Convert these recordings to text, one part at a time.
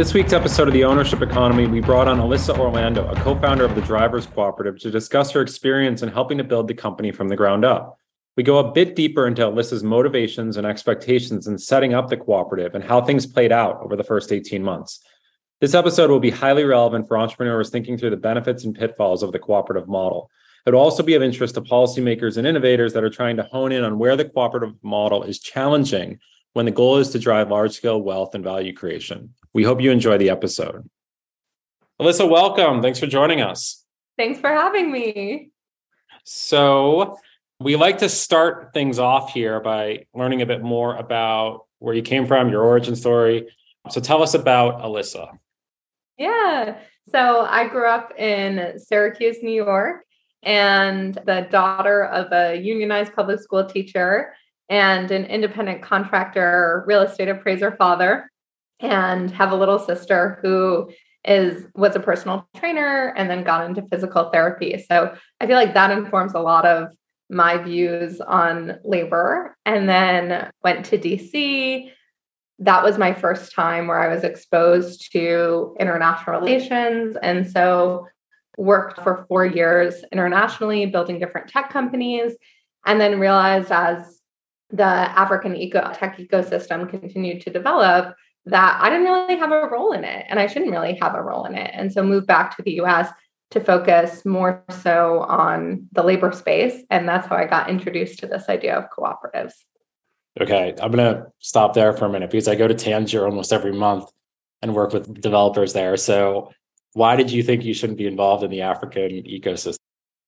this week's episode of The Ownership Economy, we brought on Alissa Orlando, a co founder of the Drivers Cooperative, to discuss her experience in helping to build the company from the ground up. We go a bit deeper into Alissa's motivations and expectations in setting up the cooperative and how things played out over the first 18 months. This episode will be highly relevant for entrepreneurs thinking through the benefits and pitfalls of the cooperative model. It will also be of interest to policymakers and innovators that are trying to hone in on where the cooperative model is challenging when the goal is to drive large scale wealth and value creation. We hope you enjoy the episode. Alissa, welcome. Thanks for joining us. Thanks for having me. So, we like to start things off here by learning a bit more about where you came from, your origin story. So, tell us about Alissa. Yeah. So, I grew up in Syracuse, New York, and the daughter of a unionized public school teacher and an independent contractor real estate appraiser father and have a little sister who is was a personal trainer and then got into physical therapy. So i feel like that informs a lot of my views on labor. And then went to dc that was my first time where i was exposed to international relations. And so worked for four years internationally building different tech companies and then realized as the African eco tech ecosystem continued to develop, that I didn't really have a role in it and I shouldn't really have a role in it. And so moved back to the US to focus more so on the labor space. And that's how I got introduced to this idea of cooperatives. Okay, I'm going to stop there for a minute because I go to Tangier almost every month and work with developers there. So, why did you think you shouldn't be involved in the African ecosystem?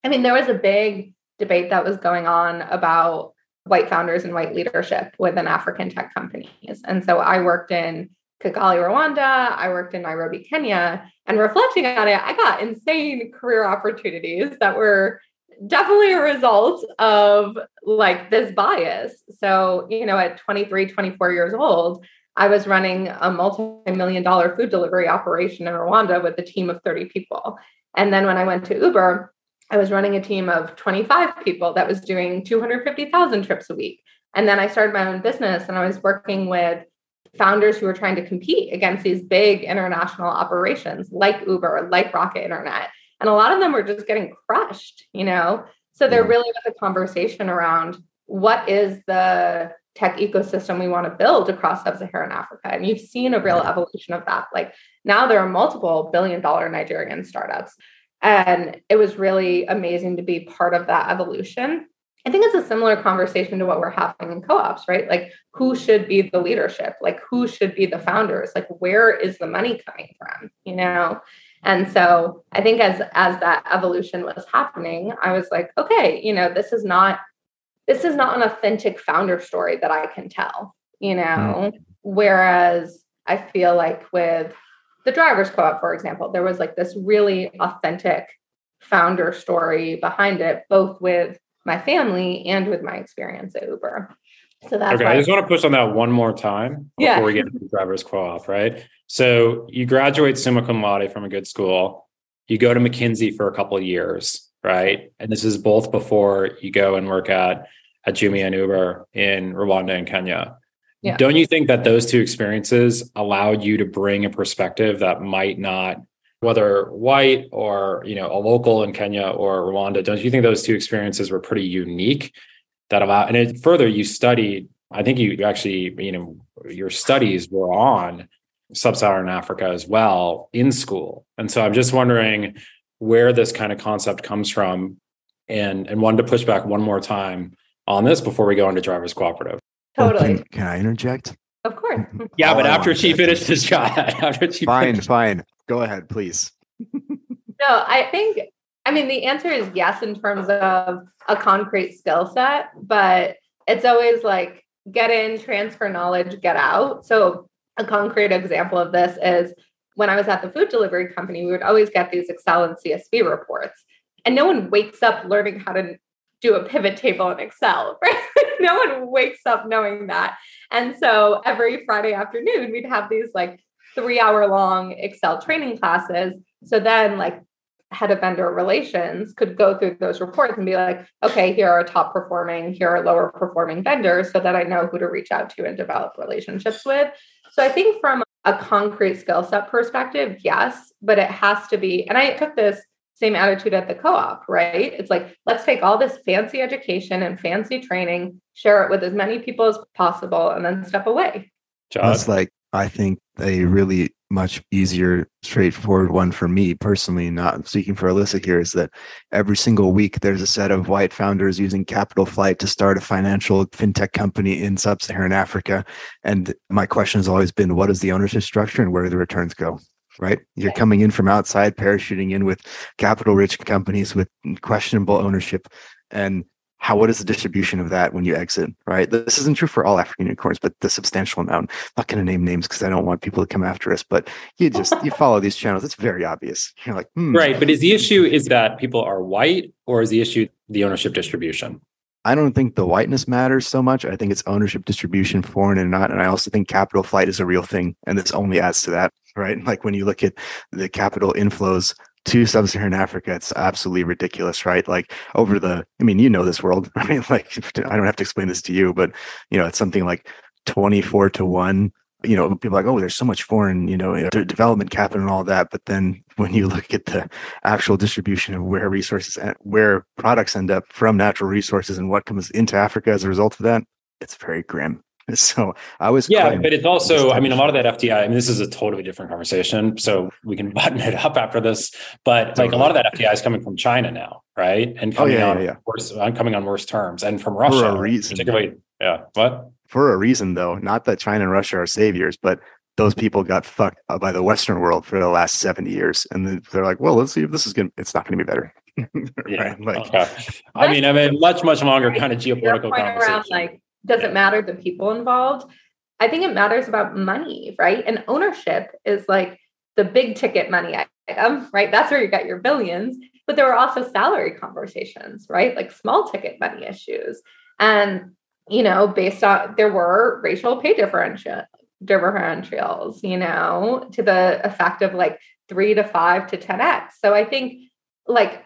I mean, there was a big debate that was going on about white founders and white leadership within African tech companies. And so I worked in Kigali, Rwanda, I worked in Nairobi, Kenya, and reflecting on it, I got insane career opportunities that were definitely a result of like this bias. So, you know, at 23, 24 years old, I was running a multi-million dollar food delivery operation in Rwanda with a team of 30 people. And then when I went to Uber, I was running a team of 25 people that was doing 250,000 trips a week. And then I started my own business and I was working with founders who were trying to compete against these big international operations like Uber, like Rocket Internet. And a lot of them were just getting crushed, you know? So there really was a conversation around what is the tech ecosystem we want to build across sub-Saharan Africa. And you've seen a real evolution of that. Like now there are multiple billion dollar Nigerian startups. And it was really amazing to be part of that evolution. I think it's a similar conversation to what we're having in co-ops, right? Like who should be the leadership? Like who should be the founders? Like where is the money coming from? You know? And so I think as as that evolution was happening, I was like, okay, you know, this is not this is not an authentic founder story that I can tell, you know. Mm. Whereas I feel like with the drivers co-op for example there was like this really authentic founder story behind it both with my family and with my experience at uber. So that's okay i just want to push on that one more time before yeah. we get into the drivers co-op right? So you graduate summa cum laude from a good school. You go to mckinsey for a couple of years right? And this is both before you go and work at at Jumia and uber in rwanda and kenya yeah. Don't you think that those two experiences allowed you to bring a perspective that might not whether white or you know a local in Kenya or Rwanda don't you think those two experiences were pretty unique that allow and it, further you studied I think you actually you know your studies were on sub-Saharan Africa as well in school and so I'm just wondering where this kind of concept comes from and and wanted to push back one more time on this before we go into drivers cooperative Totally. Can, can, I interject? Of course. Mm-hmm. Yeah, All but after she finished his shot, after she fine, finished. fine. Go ahead, please. no, I think I mean the answer is yes in terms of a concrete skill set, but it's always like get in, transfer knowledge, get out. So a concrete example of this is when I was at the food delivery company, we would always get these Excel and CSV reports. And no one wakes up learning how to do a pivot table in Excel, right? no one wakes up knowing that. And so every Friday afternoon, we'd have these like three hour long Excel training classes. So then, like, head of vendor relations could go through those reports and be like, okay, here are top performing, here are lower performing vendors so that I know who to reach out to and develop relationships with. So I think from a concrete skill set perspective, yes, but it has to be. And I took this same attitude at the co-op, right? It's like, let's take all this fancy education and fancy training, share it with as many people as possible, and then step away. That's like, I think a really much easier, straightforward one for me personally, not speaking for Alissa here, is that every single week there's a set of white founders using Capital Flight to start a financial fintech company in sub Saharan Africa. And my question has always been what is the ownership structure and where do the returns go? Right? You're coming in from outside, parachuting in with capital rich companies with questionable ownership. And how what is the distribution of that when you exit right this isn't true for all african unicorns but the substantial amount I'm not going to name names because i don't want people to come after us but you just you follow these channels it's very obvious you're like hmm. right but is the issue is that people are white or is the issue the ownership distribution I don't think the whiteness matters so much. I think it's ownership distribution, foreign and not. And I also think capital flight is a real thing. And this only adds to that, right? Like when you look at the capital inflows to sub-Saharan Africa, it's absolutely ridiculous, right? Like over the, I mean, you know this world. I mean, like I don't have to explain this to you, but you know, it's something like 24 to one. You know, people like, oh, there's so much foreign, you know, development capital and all that. But then when you look at the actual distribution of where resources, and where products end up from natural resources and what comes into Africa as a result of that, it's very grim. So I was yeah, but it's also I mean a lot of that FDI. I mean this is a totally different conversation, so we can button it up after this. But totally. like a lot of that FDI is coming from China now, right? And oh, coming oh, yeah, on yeah, yeah. worse, I'm uh, coming on worse terms, and from Russia, for a reason. particularly. Yeah, what? For a reason, though, not that China and Russia are saviors, but those people got fucked by the Western world for the last 70 years, and they're like, well, let's see if this is going. to It's not going to be better. yeah. Like, okay. I mean, I mean, much much longer kind of geopolitical conversation. Around, like doesn't yeah. matter the people involved. I think it matters about money, right? And ownership is like the big ticket money item, right? That's where you get your billions. But there were also salary conversations, right? Like small ticket money issues. And, you know, based on there were racial pay differential differentials, you know, to the effect of like three to five to 10x. So I think like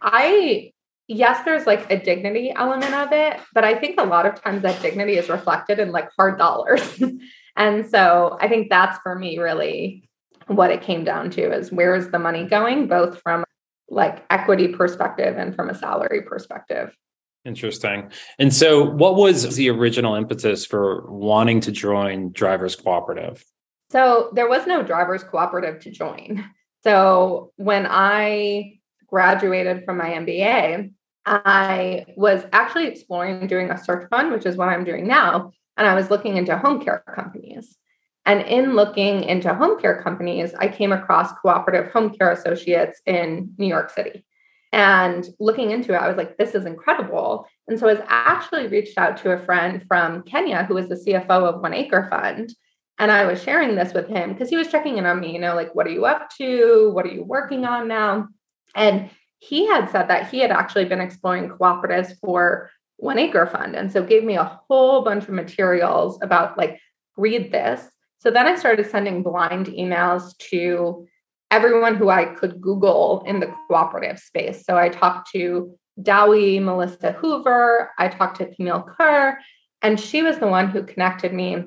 I yes, there's like a dignity element of it, but I think a lot of times that dignity is reflected in like hard dollars. and so I think that's for me really what it came down to is where is the money going, both from like equity perspective and from a salary perspective. Interesting. And so, what was the original impetus for wanting to join Drivers Cooperative? So, there was no Drivers Cooperative to join. So, when I graduated from my MBA, I was actually exploring doing a search fund, which is what I'm doing now. And I was looking into home care companies. And in looking into home care companies, I came across cooperative home care associates in New York City. And looking into it, I was like, this is incredible. And so I was actually reached out to a friend from Kenya who was the CFO of One Acre Fund. And I was sharing this with him because he was checking in on me, you know, like, what are you up to? What are you working on now? And he had said that he had actually been exploring cooperatives for one acre fund and so gave me a whole bunch of materials about like read this so then i started sending blind emails to everyone who i could google in the cooperative space so i talked to DAWI melissa hoover i talked to camille kerr and she was the one who connected me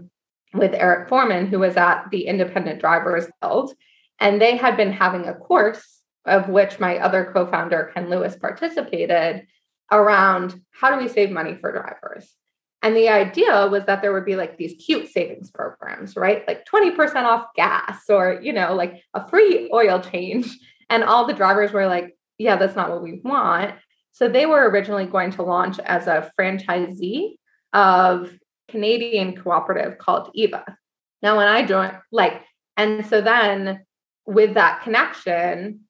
with Erik Forman who was at the independent drivers guild and they had been having a course of which my other co founder, Ken Lewis, participated around how do we save money for drivers? And the idea was that there would be like these cute savings programs, right? Like 20% off gas or, you know, like a free oil change. And all the drivers were like, yeah, that's not what we want. So they were originally going to launch as a franchisee of Canadian cooperative called Eva. Now, when I joined, like, and so then with that connection,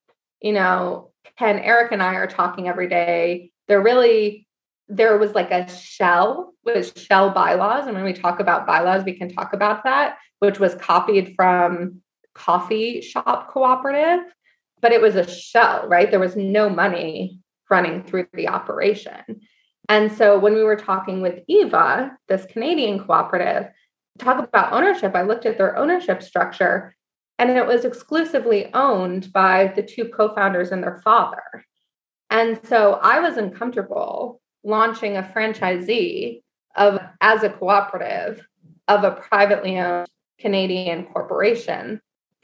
you know, Ken, Erik, and I are talking every day. They're really, there was like a shell with shell bylaws. And when we talk about bylaws, we can talk about that, which was copied from coffee shop cooperative, but it was a shell, right? There was no money running through the operation. And so when we were talking with Eva, this Canadian cooperative, talk about ownership, I looked at their ownership structure and it was exclusively owned by the two co founders and their father. And so I was uncomfortable launching a franchisee of as a cooperative of a privately owned Canadian corporation.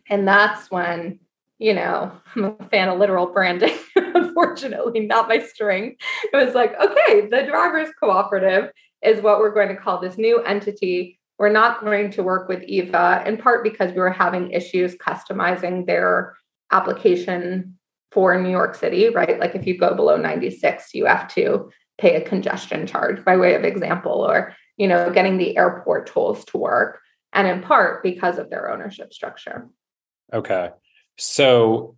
And that's when, you know, I'm a fan of literal branding, unfortunately, not my string. It was like, okay, the drivers cooperative is what we're going to call this new entity. We're not going to work with EVA in part because we were having issues customizing their application for New York City, right? Like if you go below 96, you have to pay a congestion charge by way of example, or, you know, getting the airport tolls to work. And in part because of their ownership structure. Okay. So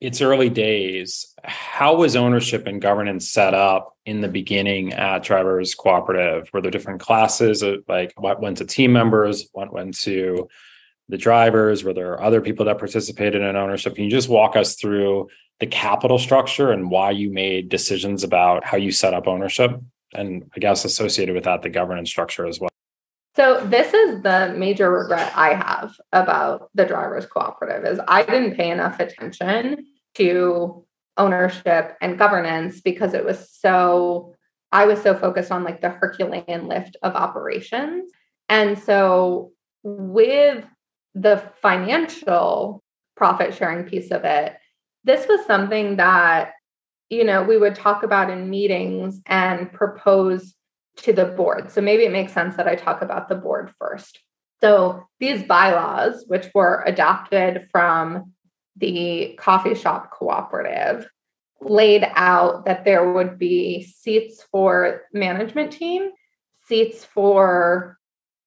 it's early days. How was ownership and governance set up in the beginning at Drivers Cooperative? Were there different classes? Of, like what went to team members? What went to the drivers? Were there other people that participated in ownership? Can you just walk us through the capital structure and why you made decisions about how you set up ownership? And I guess associated with that, the governance structure as well. So this is the major regret I have about the drivers cooperative is I didn't pay enough attention to ownership and governance because it was so I was so focused on like the Herculean lift of operations. And so with the financial profit sharing piece of it, this was something that you know we would talk about in meetings and propose to the board. So maybe it makes sense that I talk about the board first. So these bylaws, which were adopted from the coffee shop cooperative, laid out that there would be seats for management team, seats for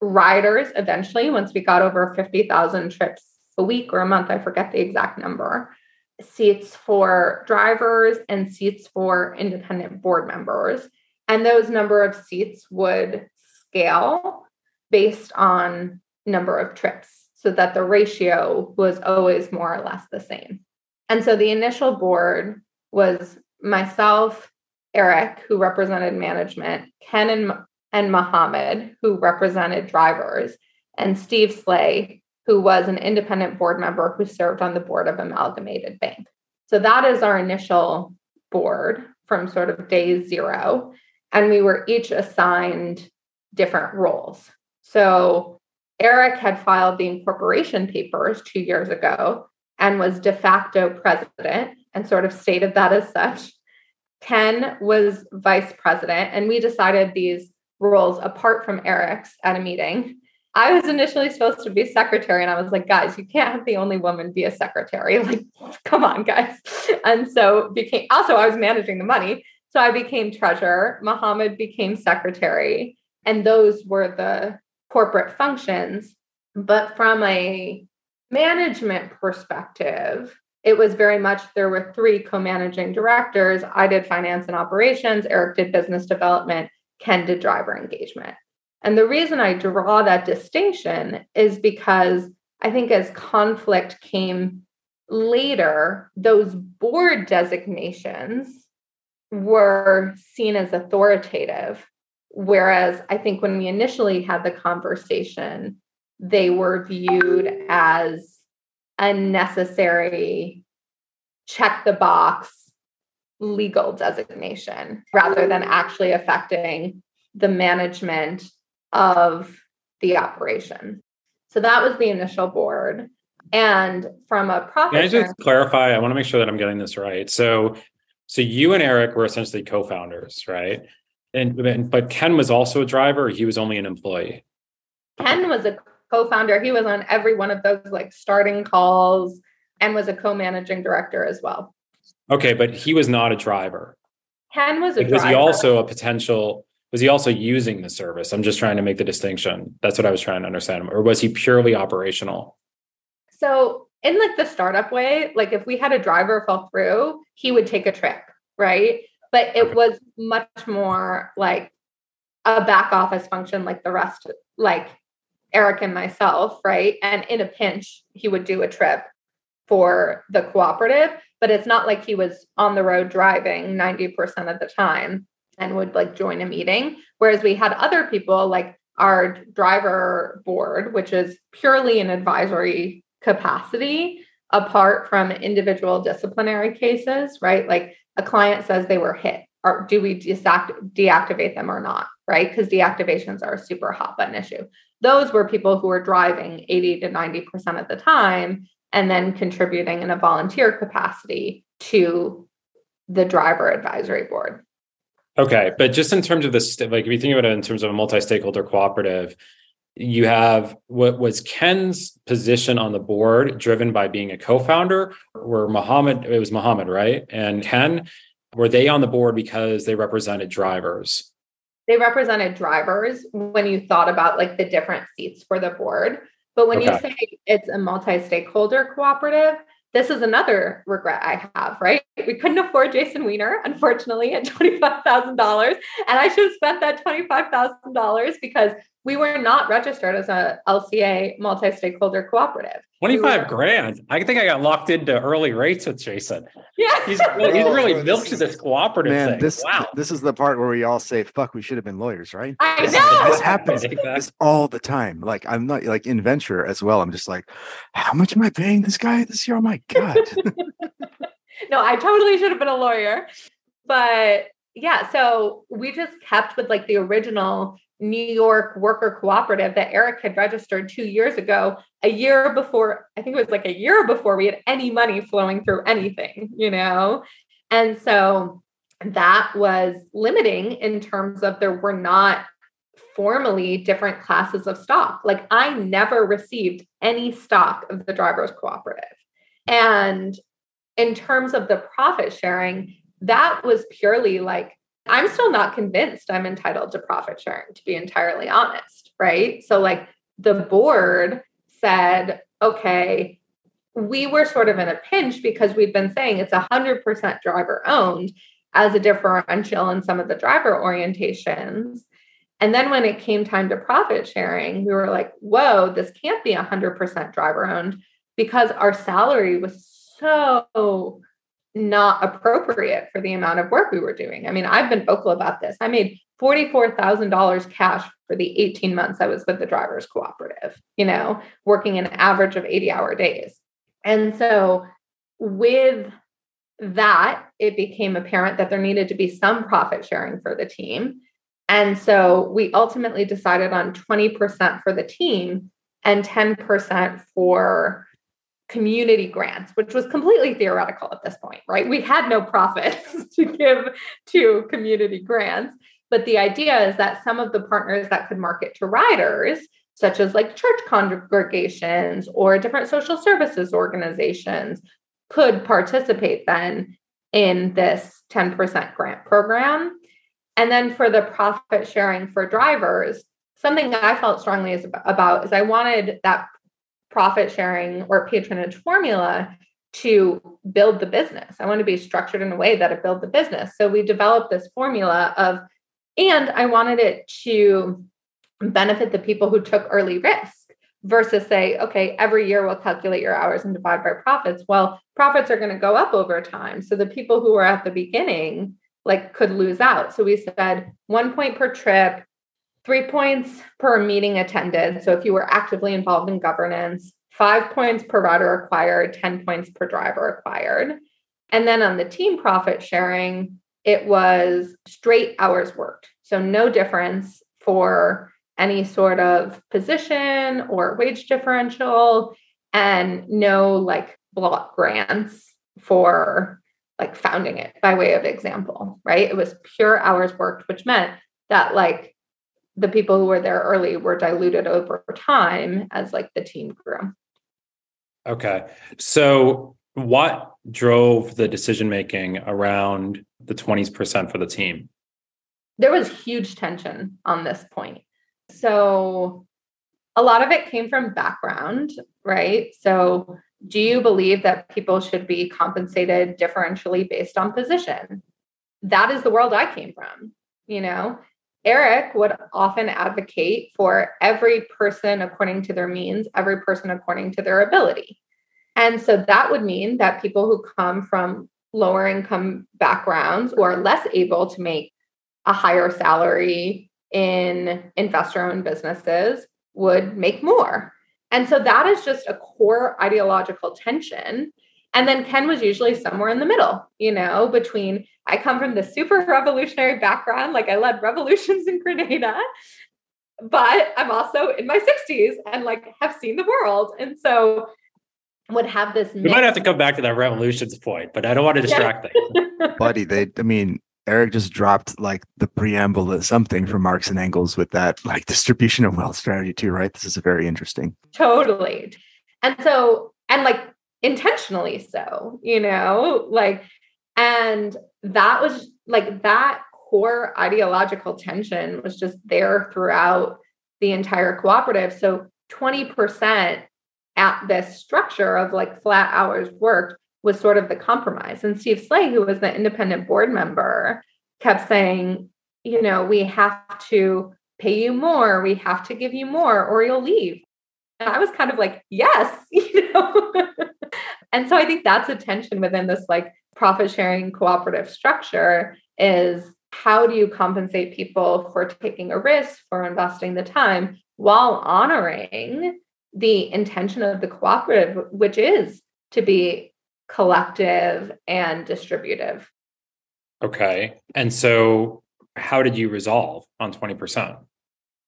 riders eventually once we got over 50,000 trips a week or a month, I forget the exact number, seats for drivers and seats for independent board members. And those number of seats would scale based on number of trips so that the ratio was always more or less the same. And so the initial board was myself, Erik, who represented management, Ken and, and Mohammed, who represented drivers, and Steve Slay, who was an independent board member who served on the board of Amalgamated Bank. So that is our initial board from sort of day zero and we were each assigned different roles. So Erik had filed the incorporation papers two years ago and was de facto president and sort of stated that as such. Ken was vice president, and we decided these roles apart from Erik's at a meeting. I was initially supposed to be secretary, and I was like, guys, you can't have the only woman be a secretary. Like, come on, guys. And so became also I was managing the money. So I became treasurer, Muhammad became secretary, and those were the corporate functions. But from a management perspective, it was very much there were three co managing directors. I did finance and operations, Erik did business development, Ken did driver engagement. And the reason I draw that distinction is because I think as conflict came later, those board designations were seen as authoritative. Whereas I think when we initially had the conversation, they were viewed as a necessary check the box legal designation rather than actually affecting the management of the operation. So that was the initial board. And from a profit. Can I just clarify? I want to make sure that I'm getting this right. So so you and Erik were essentially co-founders, right? And but Ken was also a driver. he was only an employee. Ken was a co-founder. He was on every one of those like starting calls and was a co-managing director as well. Okay, but he was not a driver. Ken was a like, Was he also a potential? Was he also using the service? I'm just trying to make the distinction. That's what I was trying to understand. Or was he purely operational? So in like the startup way, like if we had a driver fall through, he would take a trip, right? But it was much more like a back office function like the rest, like Erik and myself, right? And in a pinch, he would do a trip for the cooperative, but it's not like he was on the road driving 90% of the time and would like join a meeting. Whereas we had other people like our driver board, which is purely an advisory capacity apart from individual disciplinary cases, right? Like a client says they were hit, or do we deactivate them or not? right? Because deactivations are a super hot button issue. Those were people who were driving 80 to 90% of the time and then contributing in a volunteer capacity to the driver advisory board. Okay, but just in terms of this, like if you think about it in terms of a multi-stakeholder cooperative, you have what was Ken's position on the board driven by being a co-founder, or Mohammed, it was Mohammed, right? And Ken, were they on the board because they represented drivers? They represented drivers when you thought about like the different seats for the board. But when okay. you say it's a multi-stakeholder cooperative, this is another regret I have, right? We couldn't afford Jason Wiener, unfortunately, at $25,000. And I should have spent that $25,000 because we were not registered as a LCA multi-stakeholder cooperative. 25 we grand. I think I got locked into early rates with Jason. Yeah. He's really, he's really oh, milked this, this cooperative man, thing. This, wow. This is the part where we all say, fuck, we should have been lawyers, right? I know. This happens this all the time. Like I'm not like in venture as well. I'm just like, how much am I paying this guy this year? Oh my God. no, I totally should have been a lawyer. But yeah, so we just kept with like the original New York worker cooperative that Erik had registered two years ago, a year before, I think it was like a year before we had any money flowing through anything, you know? And so that was limiting in terms of there were not formally different classes of stock. Like I never received any stock of the drivers cooperative. And in terms of the profit sharing, that was purely like I'm still not convinced I'm entitled to profit sharing, to be entirely honest. Right. So, like, the board said, okay, we were sort of in a pinch because we'd been saying it's 100% driver owned as a differential in some of the driver orientations. And then when it came time to profit sharing, we were like, whoa, this can't be 100% driver owned because our salary was so not appropriate for the amount of work we were doing. I mean, I've been vocal about this. I made $44,000 cash for the 18 months I was with the drivers cooperative, you know, working an average of 80 hour days. And so with that, it became apparent that there needed to be some profit sharing for the team. And so we ultimately decided on 20% for the team and 10% for community grants, which was completely theoretical at this point, right? We had no profits to give to community grants. But the idea is that some of the partners that could market to riders, such as like church congregations or different social services organizations, could participate then in this 10% grant program. And then for the profit sharing for drivers, something that I felt strongly about is I wanted that profit sharing or patronage formula to build the business. I want to be structured in a way that it build the business. So we developed this formula of, and I wanted it to benefit the people who took early risk versus say, okay, every year we'll calculate your hours and divide by profits. Well, profits are going to go up over time. So the people who were at the beginning like could lose out. So we said one point per trip, three points per meeting attended. So if you were actively involved in governance, five points per rider acquired, 10 points per driver acquired. And then on the team profit sharing, it was straight hours worked. So no difference for any sort of position or wage differential, and no like block grants for like founding it by way of example, right? It was pure hours worked, which meant that like the people who were there early were diluted over time as like the team grew. Okay. So what drove the decision making around the 20% for the team? There was huge tension on this point. So a lot of it came from background, right? So do you believe that people should be compensated differentially based on position? That is the world I came from, you know? Erik would often advocate for every person according to their means, every person according to their ability. And so that would mean that people who come from lower income backgrounds or are less able to make a higher salary in investor owned businesses would make more. And so that is just a core ideological tension. And then Ken was usually somewhere in the middle, you know, between I come from the super revolutionary background, like I led revolutions in Grenada, but I'm also in my 60s and like have seen the world. And so would have this. We might have to come back to that revolutions point, but I don't want to distract yeah. things. Buddy, they, I mean, Erik just dropped like the preamble to something from Marx and Engels with that like distribution of wealth strategy too, right? This is very interesting. Totally. And so, and like intentionally so, you know, like, and that was like that core ideological tension was just there throughout the entire cooperative. So 20% at this structure of like flat hours worked was sort of the compromise. And Steve Slay, who was the independent board member, kept saying, you know, we have to pay you more, we have to give you more, or you'll leave. And I was kind of like, yes, you know. And so I think that's a tension within this like profit sharing cooperative structure is how do you compensate people for taking a risk, for investing the time while honoring the intention of the cooperative, which is to be collective and distributive. Okay. And so how did you resolve on 20%?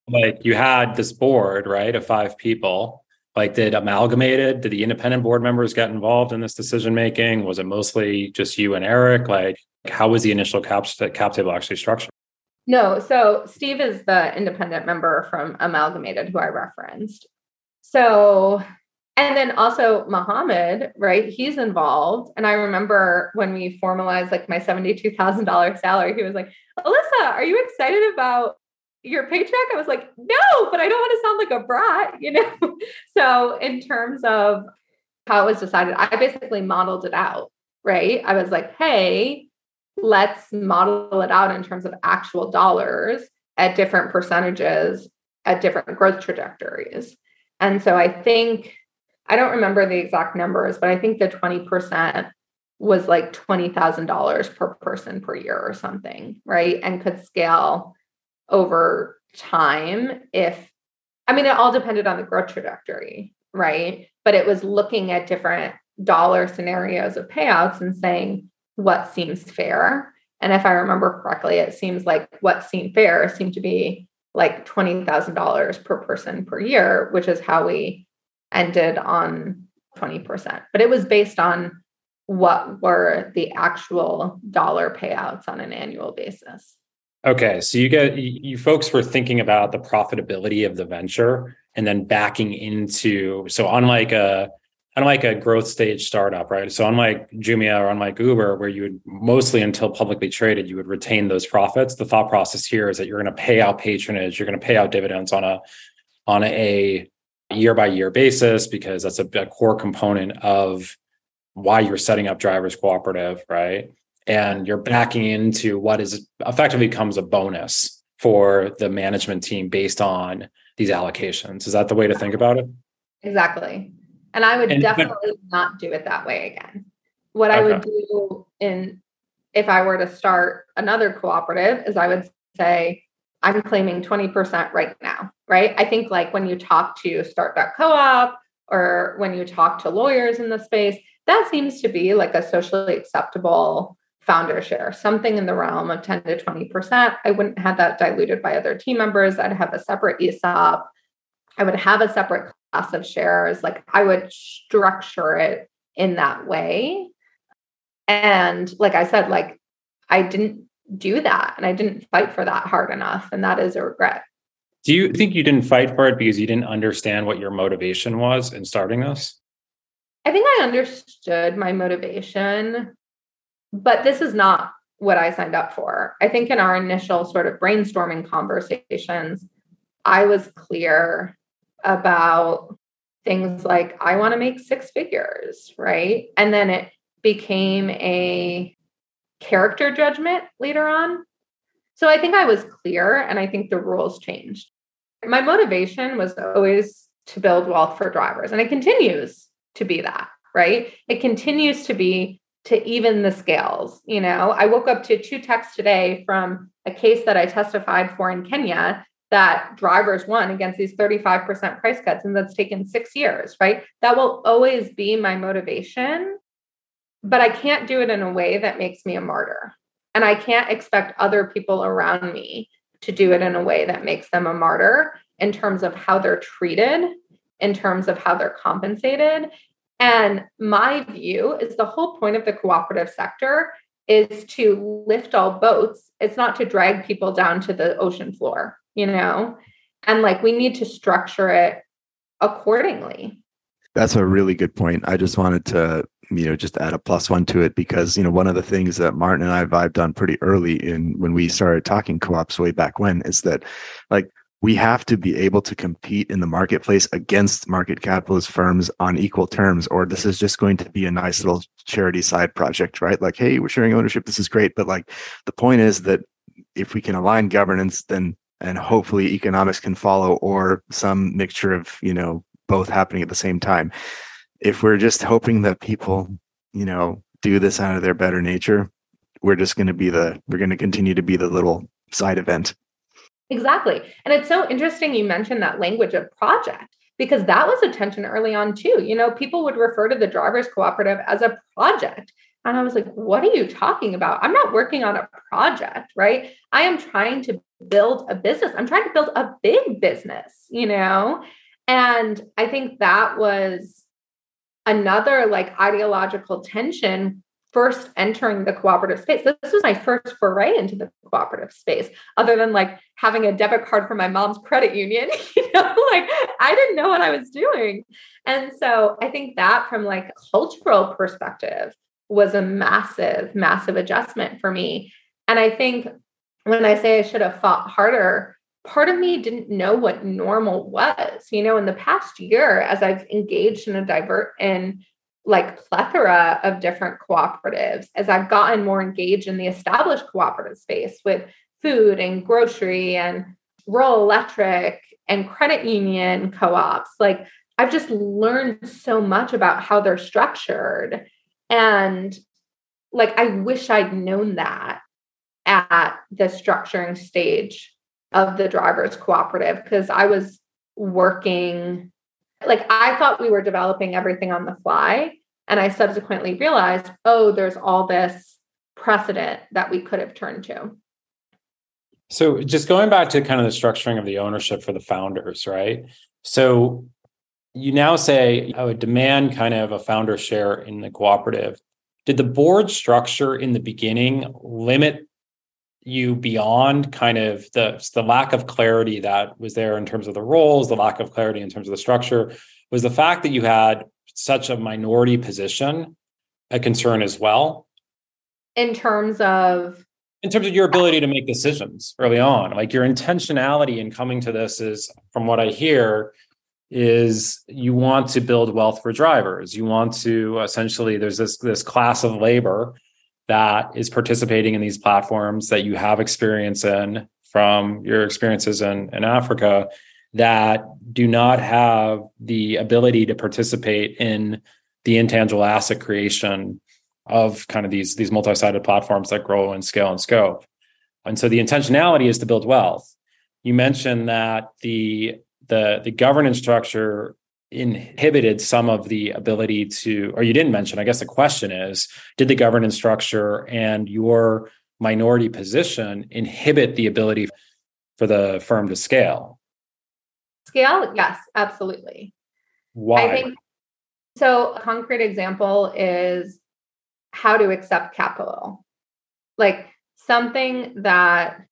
Like you had this board, right, of five people. Like did amalgamated, did the independent board members get involved in this decision making? Was it mostly just you and Erik? Like how was the initial cap, cap table actually structured? No, so Steve is the independent member from Amalgamated who I referenced. So and then also Muhammad, right? He's involved. And I remember when we formalized like my $72,000 salary, he was like, Alissa, are you excited about your paycheck? I was like, no, but I don't want to sound like a brat, you know? so, in terms of how it was decided, I basically modeled it out, right? I was like, hey, let's model it out in terms of actual dollars at different percentages at different growth trajectories. And so I think I don't remember the exact numbers, but I think the 20% was like $20,000 per person per year or something, right? And could scale over time if, I mean, it all depended on the growth trajectory, right? But it was looking at different dollar scenarios of payouts and saying what seems fair. And if I remember correctly, it seems like what seemed fair seemed to be like $20,000 per person per year, which is how we ended on 20%, but it was based on what were the actual dollar payouts on an annual basis. Okay, so you get you folks were thinking about the profitability of the venture and then backing into so unlike a unlike a growth stage startup, right? So unlike Jumia or unlike Uber, where you would mostly until publicly traded, you would retain those profits. The thought process here is that you're going to pay out patronage, you're going to pay out dividends on a on a year by year basis because that's a, a core component of why you're setting up drivers cooperative, right? And you're backing into what is effectively becomes a bonus for the management team based on these allocations. Is that the way to think about it? Exactly. And I would and, definitely but, not do it that way again. What okay. I would do in if I were to start another cooperative is I would say, I'm claiming 20% right now, right? I think like when you talk to start co-op or when you talk to lawyers in the space, that seems to be like a socially acceptable founder share, something in the realm of 10 to 20%. I wouldn't have that diluted by other team members. I'd have a separate ESOP. I would have a separate class of shares. Like I would structure it in that way. And like I said, like I didn't do that and I didn't fight for that hard enough. And that is a regret. Do you think you didn't fight for it because you didn't understand what your motivation was in starting this? I think I understood my motivation, but this is not what I signed up for. I think in our initial sort of brainstorming conversations, I was clear about things like I want to make six figures, right? And then it became a character judgment later on. So I think I was clear and I think the rules changed. My motivation was always to build wealth for drivers, and it continues to be that, right? It continues to be to even the scales. You know, I woke up to two texts today from a case that I testified for in Kenya that drivers won against these 35% price cuts, and that's taken six years, right? That will always be my motivation but I can't do it in a way that makes me a martyr. And I can't expect other people around me to do it in a way that makes them a martyr in terms of how they're treated, in terms of how they're compensated. And my view is the whole point of the cooperative sector is to lift all boats. It's not to drag people down to the ocean floor, you know? And like we need to structure it accordingly. That's a really good point. I just wanted to, you know, just add a plus one to it because, you know, one of the things that Martin and I vibed on pretty early in when we started talking co-ops way back when is that like we have to be able to compete in the marketplace against market capitalist firms on equal terms, or this is just going to be a nice little charity side project, right? Like, hey, we're sharing ownership. This is great. But like the point is that if we can align governance, then and hopefully economics can follow, or some mixture of, you know, both happening at the same time. If we're just hoping that people, you know, do this out of their better nature, we're just going to be the, we're going to continue to be the little side event. Exactly. And it's so interesting you mentioned that language of project because that was a tension early on too. You know, people would refer to the drivers cooperative as a project. And I was like, what are you talking about? I'm not working on a project, right? I am trying to build a business. I'm trying to build a big business, you know? And I think that was another like ideological tension first entering the cooperative space. This was my first foray into the cooperative space, other than like having a debit card from my mom's credit union. You know, like I didn't know what I was doing. And so I think that from like cultural perspective was a massive, massive adjustment for me. And I think when I say I should have fought harder, part of me didn't know what normal was. You know, in the past year, as I've engaged in a divert in like plethora of different cooperatives as I've gotten more engaged in the established cooperative space with food and grocery and rural electric and credit union co-ops. Like I've just learned so much about how they're structured. And like I wish I'd known that at the structuring stage of the drivers cooperative because I was working like I thought we were developing everything on the fly. And I subsequently realized, oh, there's all this precedent that we could have turned to. So just going back to kind of the structuring of the ownership for the founders, right? So you now say oh, I would demand kind of a founder share in the cooperative. Did the board structure in the beginning limit you beyond kind of the the lack of clarity that was there in terms of the roles, the lack of clarity in terms of the structure, was the fact that you had such a minority position a concern as well? In terms of in terms of your ability to make decisions early on, like your intentionality in coming to this is from what I hear is you want to build wealth for drivers. You want to essentially there's this this class of labor that is participating in these platforms that you have experience in from your experiences in, in Africa that do not have the ability to participate in the intangible asset creation of kind of these these multi-sided platforms that grow and scale and scope. And so the intentionality is to build wealth. You mentioned that the the the governance structure inhibited some of the ability to, or you didn't mention, I guess the question is, did the governance structure and your minority position inhibit the ability for the firm to scale? Scale, yes, absolutely. Why? I think so. A concrete example is how to accept capital. Like something that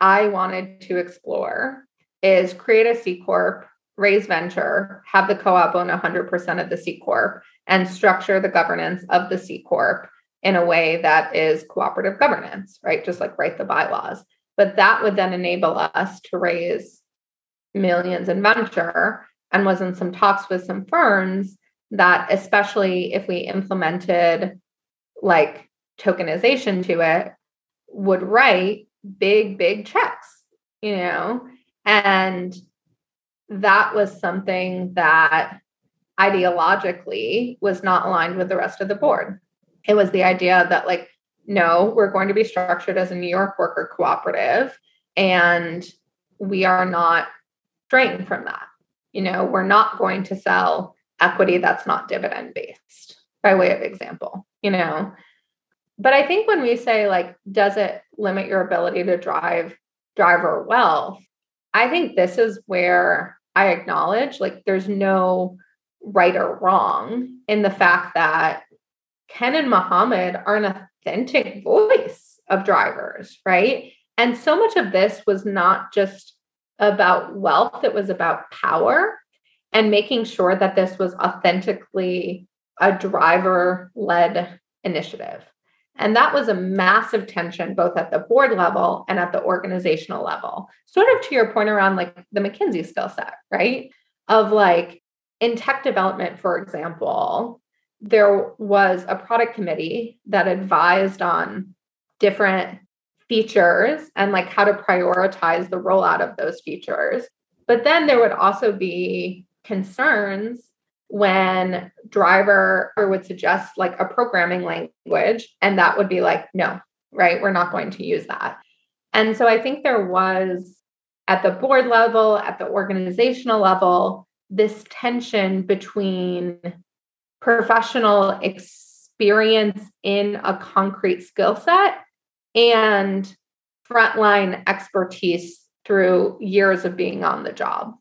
I wanted to explore is create a C Corp raise venture, have the co op own 100% of the C Corp, and structure the governance of the C Corp in a way that is cooperative governance, right? Just like write the bylaws. But that would then enable us to raise millions in venture and was in some talks with some firms that, especially if we implemented like tokenization to it, would write big, big checks, you know? And that was something that ideologically was not aligned with the rest of the board. It was the idea that, like, no, we're going to be structured as a New York worker cooperative, and we are not straying from that. You know, we're not going to sell equity that's not dividend based, by way of example. you know. But I think when we say like, does it limit your ability to drive driver wealth? I think this is where I acknowledge like there's no right or wrong in the fact that Ken and Mohammed are an authentic voice of drivers, right? And so much of this was not just about wealth, it was about power and making sure that this was authentically a driver led initiative. And that was a massive tension, both at the board level and at the organizational level. Sort of to your point around like the McKinsey skill set, right? Of like in tech development, for example, there was a product committee that advised on different features and like how to prioritize the rollout of those features. But then there would also be concerns when driver would suggest like a programming language and that would be like no right? We're not going to use that. And so i think there was at the board level at the organizational level this tension between professional experience in a concrete skill set and frontline expertise through years of being on the job.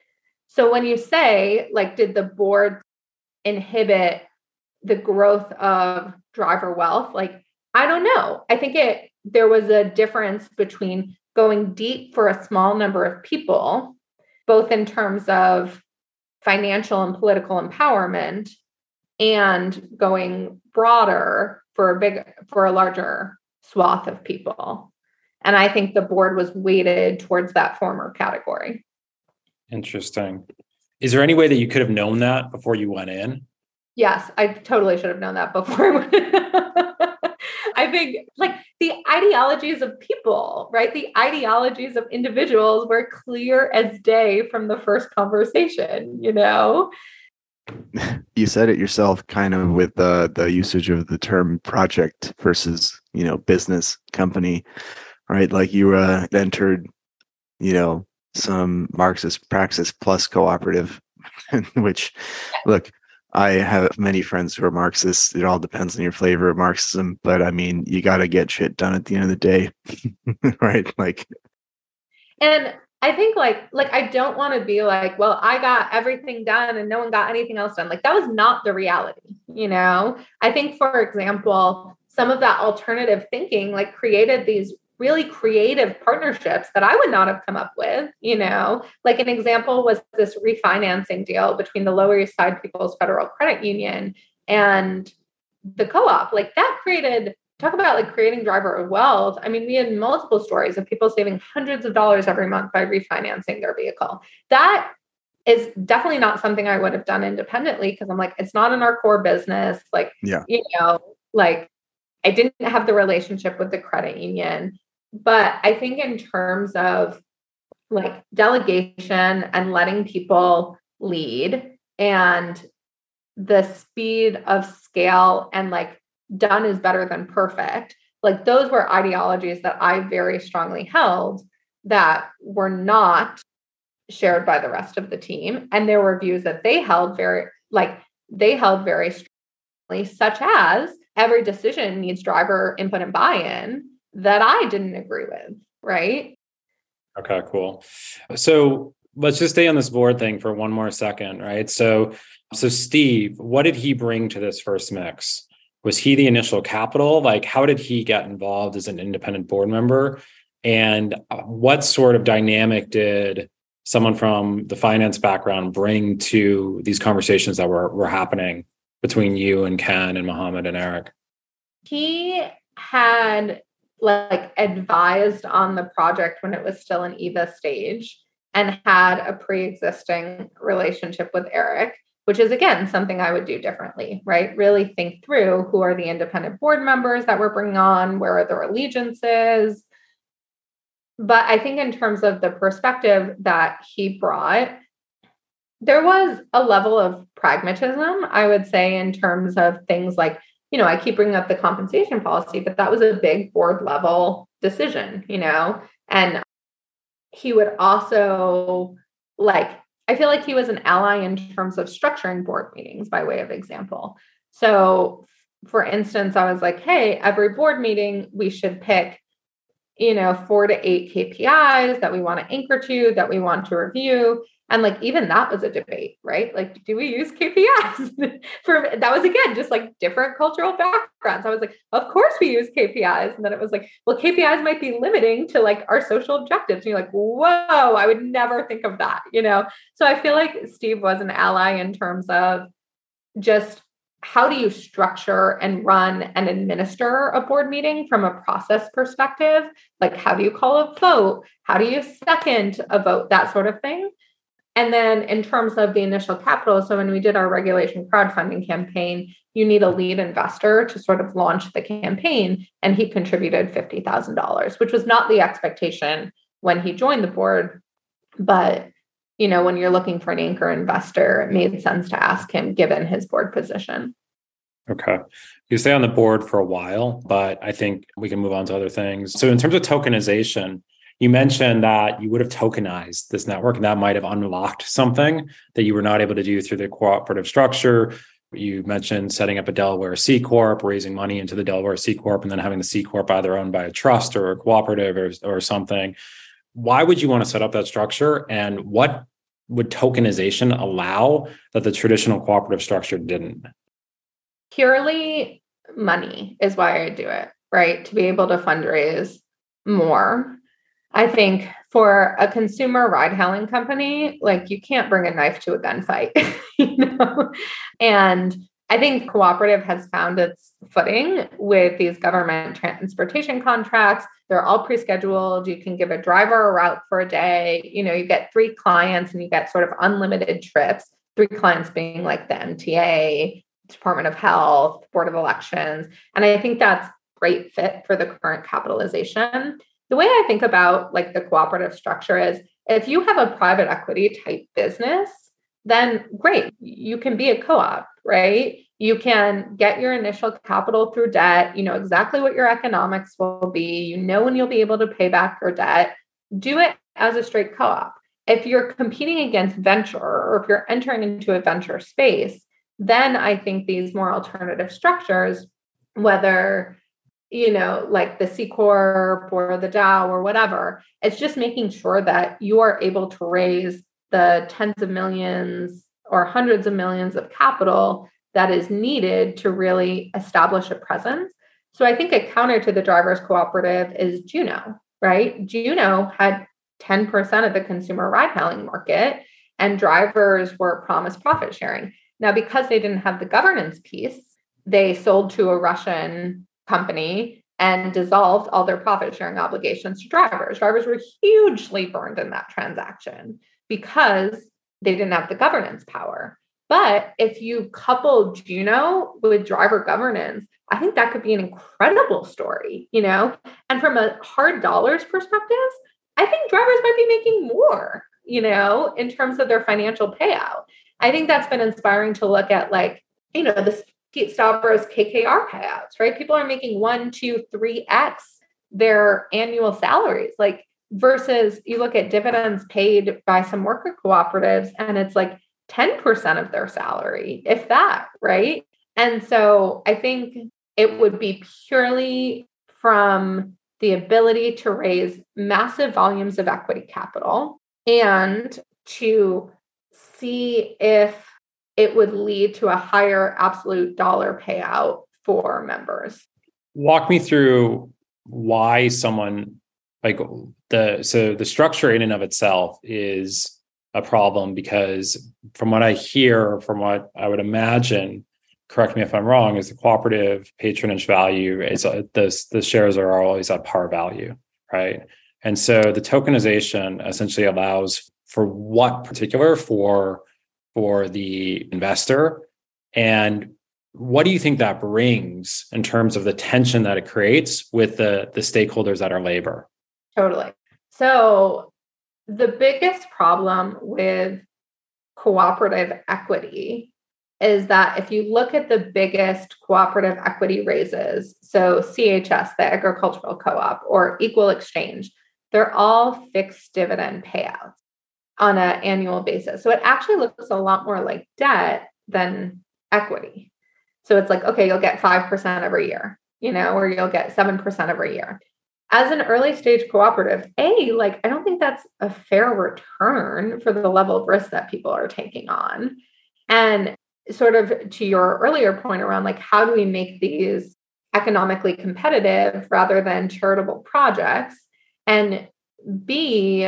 So when you say like did the board inhibit the growth of driver wealth? Like i don't know. I think it there was a difference between going deep for a small number of people both in terms of financial and political empowerment and going broader for a big for a larger swath of people. And i think the board was weighted towards that former category. Interesting is there any way that you could have known that before you went in? Yes, I totally should have known that before. I think like the ideologies of people, right? The ideologies of individuals were clear as day from the first conversation, you know? You said it yourself kind of with the the usage of the term project versus, you know, business company, right? Like you uh, entered, you know, some Marxist praxis plus cooperative, which look, I have many friends who are Marxists. It all depends on your flavor of Marxism, but I mean, you got to get shit done at the end of the day, right? Like, and I think like like I don't want to be like, well, I got everything done and no one got anything else done. Like that was not the reality, you know. I think, for example, some of that alternative thinking like created these really creative partnerships that I would not have come up with. You know, like an example was this refinancing deal between the Lower East Side People's Federal Credit Union and the co op. Like that created, talk about like creating driver wealth. I mean, we had multiple stories of people saving hundreds of dollars every month by refinancing their vehicle. That is definitely not something I would have done independently because I'm like, it's not in our core business. Like, yeah. you know, like I didn't have the relationship with the credit union. But I think in terms of like delegation and letting people lead and the speed of scale and like done is better than perfect, like those were ideologies that I very strongly held that were not shared by the rest of the team. And there were views that they held very, like, they held very strongly, such as every decision needs driver input and buy in that I didn't agree with, right? Okay, cool. So let's just stay on this board thing for one more second, right? So so Steve, what did he bring to this first mix? Was he the initial capital? Like how did he get involved as an independent board member? And uh, what sort of dynamic did someone from the finance background bring to these conversations that were, were happening between you and Ken and Mohammed and Erik? He had like advised on the project when it was still an EVA stage and had a pre-existing relationship with Erik, which is again something I would do differently, right? Really think through who are the independent board members that we're bringing on, where are their allegiances. But I think in terms of the perspective that he brought, there was a level of pragmatism, I would say, in terms of things like you know, I keep bringing up the compensation policy, but that was a big board level decision, you know, and he would also like, I feel like he was an ally in terms of structuring board meetings by way of example. So for instance, I was like, hey, every board meeting, we should pick, you know, four to eight KPIs that we want to anchor to, that we want to review. And like even that was a debate, right? Like, do we use KPIs? For that was again just like different cultural backgrounds. I was like, of course we use KPIs. And then it was like, well, KPIs might be limiting to like our social objectives. And you're like, whoa, I would never think of that, you know? So I feel like Steve was an ally in terms of just how do you structure and run and administer a board meeting from a process perspective? Like, how do you call a vote? How do you second a vote? That sort of thing. And then in terms of the initial capital, so when we did our regulation crowdfunding campaign, you need a lead investor to sort of launch the campaign. And he contributed $50,000, which was not the expectation when he joined the board. But, you know, when you're looking for an anchor investor, it made sense to ask him given his board position. Okay. You stay on the board for a while, but I think we can move on to other things. So, in terms of tokenization, you mentioned that you would have tokenized this network and that might have unlocked something that you were not able to do through the cooperative structure. You mentioned setting up a Delaware C Corp, raising money into the Delaware C Corp, and then having the C Corp either owned by a trust or a cooperative or, or something. Why would you want to set up that structure? And what would tokenization allow that the traditional cooperative structure didn't? Purely money is why I do it, right? To be able to fundraise more I think for a consumer ride hailing company, like you can't bring a knife to a gunfight, you know? And I think cooperative has found its footing with these government transportation contracts. They're all pre-scheduled. You can give a driver a route for a day. You know, you get three clients and you get sort of unlimited trips. Three clients being like the MTA, Department of Health, Board of Elections. And I think that's great fit for the current capitalization the way I think about like the cooperative structure is if you have a private equity type business, then great, you can be a co-op, right? You can get your initial capital through debt, you know exactly what your economics will be, you know when you'll be able to pay back your debt. Do it as a straight co-op. If you're competing against venture or if you're entering into a venture space, then I think these more alternative structures, whether you know, like the C Corp or the DAO or whatever. It's just making sure that you are able to raise the tens of millions or hundreds of millions of capital that is needed to really establish a presence. So I think a counter to the drivers cooperative is Juno, right? Juno had 10% of the consumer ride hailing market and drivers were promised profit sharing. Now, because they didn't have the governance piece, they sold to a Russian company and dissolved all their profit sharing obligations to drivers. Drivers were hugely burned in that transaction because they didn't have the governance power. But if you couple Juno with driver governance, I think that could be an incredible story, you know? And from a hard dollars perspective, I think drivers might be making more, you know, in terms of their financial payout. I think that's been inspiring to look at like, you know, this Pete Stavros KKR payouts, right? People are making one, two, three X their annual salaries. Like versus you look at dividends paid by some worker cooperatives and it's like 10% of their salary, if that, right? And so I think it would be purely from the ability to raise massive volumes of equity capital and to see if it would lead to a higher absolute dollar payout for members. Walk me through why someone like the so the structure in and of itself is a problem because from what I hear, from what I would imagine, correct me if I'm wrong, is the cooperative patronage value is uh, the the shares are always at par value, right? And so the tokenization essentially allows for what particular for for the investor. And what do you think that brings in terms of the tension that it creates with the the stakeholders that are labor? Totally. So the biggest problem with cooperative equity is that if you look at the biggest cooperative equity raises so CHS the agricultural co-op or equal exchange they're all fixed dividend payouts on an annual basis. So it actually looks a lot more like debt than equity. So it's like, okay, you'll get 5% every year, you know, or you'll get 7% every year. As an early stage cooperative, A, like, I don't think that's a fair return for the level of risk that people are taking on. And sort of to your earlier point around like, how do we make these economically competitive rather than charitable projects? And B,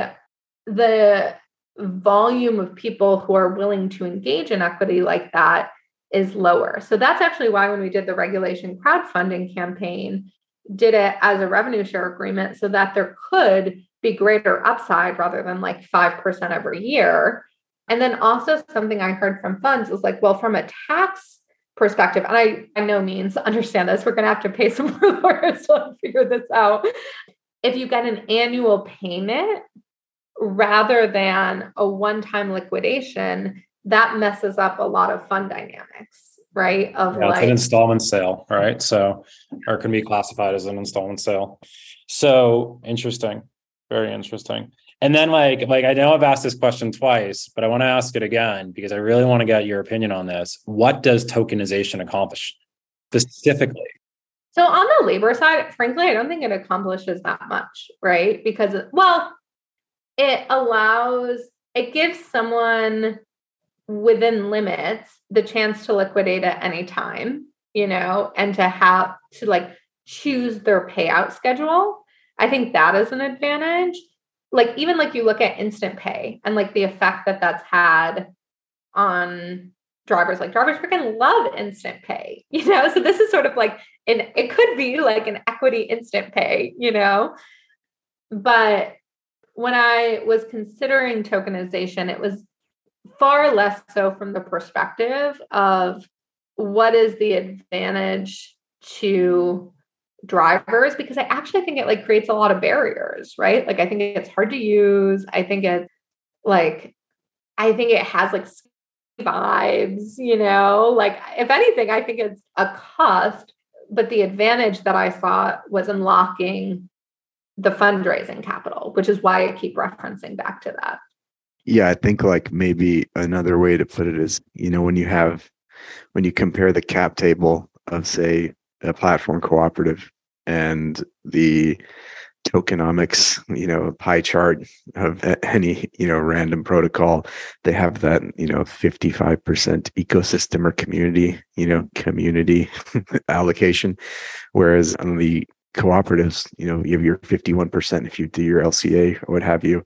the volume of people who are willing to engage in equity like that is lower. So that's actually why when we did the regulation crowdfunding campaign, did it as a revenue share agreement so that there could be greater upside rather than like 5% every year. And then also something I heard from funds was like, well, from a tax perspective, and I by no means understand this, we're going to have to pay some more lawyers to figure this out. If you get an annual payment rather than a one time liquidation, that messes up a lot of fund dynamics, right? Of yeah, like, it's an installment sale, right? So, or can be classified as an installment sale. So interesting, very interesting. And then, like, like I know I've asked this question twice, but I want to ask it again because I really want to get your opinion on this. What does tokenization accomplish specifically? So on the labor side, frankly, I don't think it accomplishes that much, right? Because well, it allows, it gives someone within limits the chance to liquidate at any time, you know, and to have to like choose their payout schedule. I think that is an advantage. Like, even like you look at instant pay and like the effect that that's had on drivers like drivers freaking love instant pay you know so this is sort of like an it could be like an equity instant pay you know but when I was considering tokenization, it was far less so from the perspective of what is the advantage to drivers because I actually think it like creates a lot of barriers, right? Like I think it's hard to use. I think it's like I think it has like vibes, you know? Like if anything, I think it's a cost, but the advantage that I saw was unlocking the fundraising capital, which is why I keep referencing back to that. Yeah, I think like maybe another way to put it is, you know, when you have when you compare the cap table of say a platform cooperative and the tokenomics, you know, pie chart of any, you know, random protocol, they have that, you know, 55% ecosystem or community, you know, community allocation. Whereas on the cooperatives, you know, you have your 51% if you do your LCA or what have you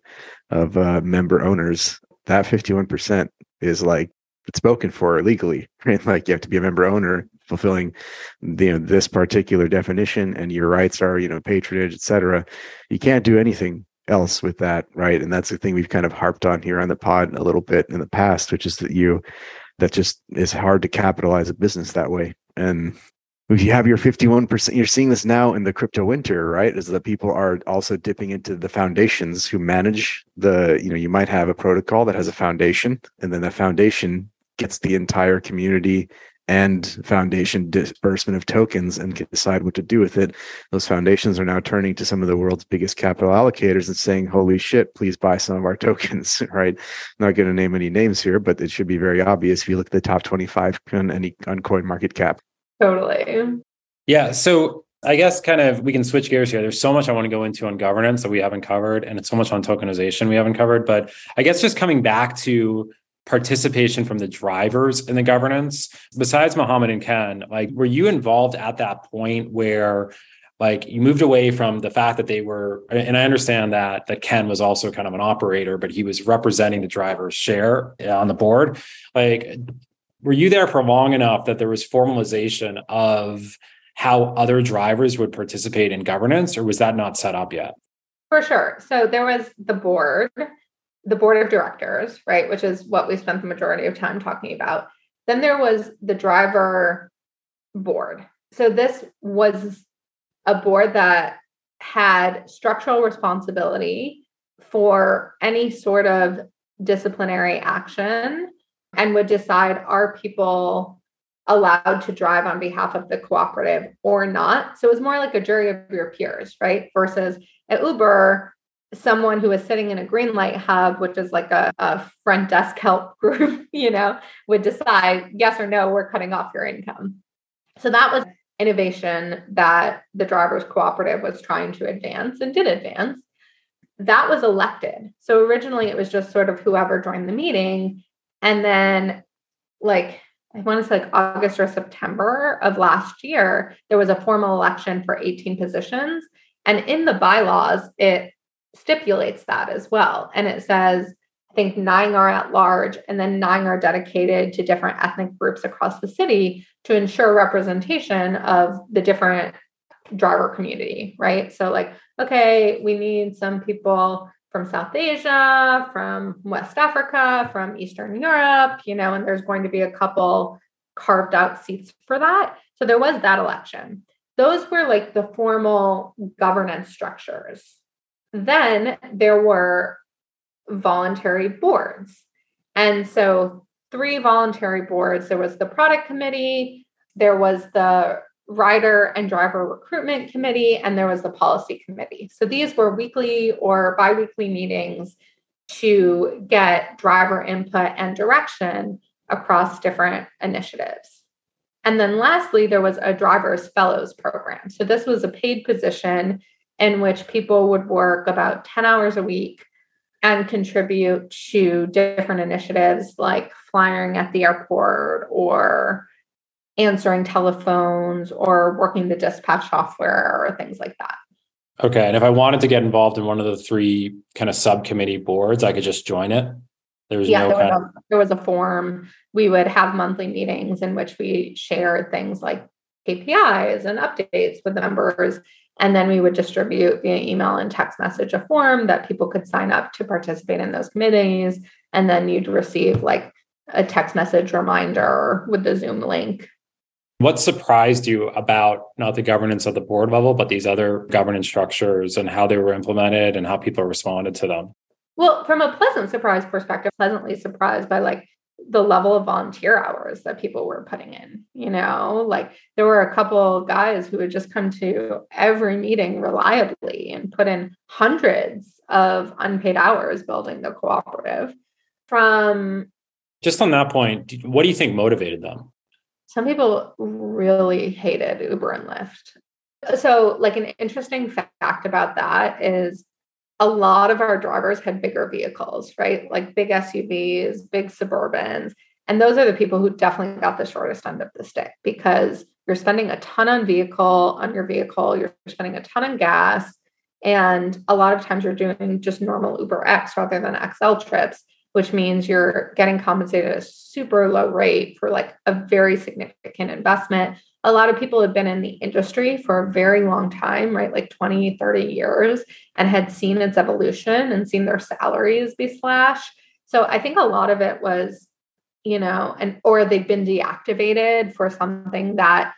of uh, member owners. That 51% is like it's spoken for legally, right? Like you have to be a member owner fulfilling the, you know, this particular definition and your rights are, you know, patronage, etc. You can't do anything else with that, right? And that's the thing we've kind of harped on here on the pod a little bit in the past, which is that you that just is hard to capitalize a business that way. And if you have your 51%, you're seeing this now in the crypto winter, right? Is that people are also dipping into the foundations who manage the, you know, you might have a protocol that has a foundation, and then the foundation gets the entire community and foundation disbursement of tokens and can decide what to do with it. Those foundations are now turning to some of the world's biggest capital allocators and saying, holy shit, please buy some of our tokens, right? Not going to name any names here, but it should be very obvious if you look at the top 25 on any on CoinMarketCap. Totally. Yeah. So I guess kind of we can switch gears here. There's so much I want to go into on governance that we haven't covered, and it's so much on tokenization we haven't covered. But I guess just coming back to participation from the drivers in the governance, besides Mohammed and Ken, like were you involved at that point where like you moved away from the fact that they were and i understand that that ken was also kind of an operator but he was representing the driver's share uh, on the board like were you there for long enough that there was formalization of how other drivers would participate in governance or was that not set up yet? For sure. So there was the board the board of directors right which is what we spent the majority of time talking about. Then there was the driver board. So this was a board that had structural responsibility for any sort of disciplinary action and would decide are people allowed to drive on behalf of the cooperative or not. So it was more like a jury of your peers, right? Versus at Uber, someone who was sitting in a Greenlight Hub, which is like a, a front desk help group, you know, would decide yes or no, we're cutting off your income. So that was innovation that the drivers cooperative was trying to advance and did advance. That was elected. So originally it was just sort of whoever joined the meeting. And then, like, I want to say like August or September of last year, there was a formal election for 18 positions. And in the bylaws, it stipulates that as well. And it says, I think nine are at large, and then nine are dedicated to different ethnic groups across the city to ensure representation of the different driver community, right? So, like, okay, we need some people from South Asia, from West Africa, from Eastern Europe, you know, and there's going to be a couple carved out seats for that. So, there was that election. Those were like the formal governance structures. Then there were voluntary boards. And so, three voluntary boards there was the product committee, there was the rider and driver recruitment committee, and there was the policy committee. So, these were weekly or bi weekly meetings to get driver input and direction across different initiatives. And then lastly, there was a driver's fellows program. So, this was a paid position in which people would work about 10 hours a week and contribute to different initiatives like flying at the airport or answering telephones or working the dispatch software or things like that. Okay. And if I wanted to get involved in one of the three kind of subcommittee boards, I could just join it. There was yeah, no there, was a, there was a form. We would have monthly meetings in which we shared things like KPIs and updates with the members and then we would distribute via email and text message a form that people could sign up to participate in those committees. And then you'd receive like a text message reminder with the Zoom link. What surprised you about not the governance at the board level, but these other governance structures and how they were implemented and how people responded to them? Well, from a pleasant surprise perspective, pleasantly surprised by like the level of volunteer hours that people were putting in you know? Like there were a couple guys who would just come to every meeting reliably and put in hundreds of unpaid hours building the cooperative. From just on that point what do you think motivated them some people really hated uber and lyft so like an interesting fact about that is a lot of our drivers had bigger vehicles, right? Like big SUVs, big Suburbans. And those are the people who definitely got the shortest end of the stick because you're spending a ton on vehicle, on your vehicle, you're spending a ton on gas. And a lot of times you're doing just normal UberX rather than XL trips, which means you're getting compensated at a super low rate for like a very significant investment a lot of people have been in the industry for a very long time, right? Like 20, 30 years, and had seen its evolution and seen their salaries be slashed. So I think a lot of it was, you know, and or they've been deactivated for something that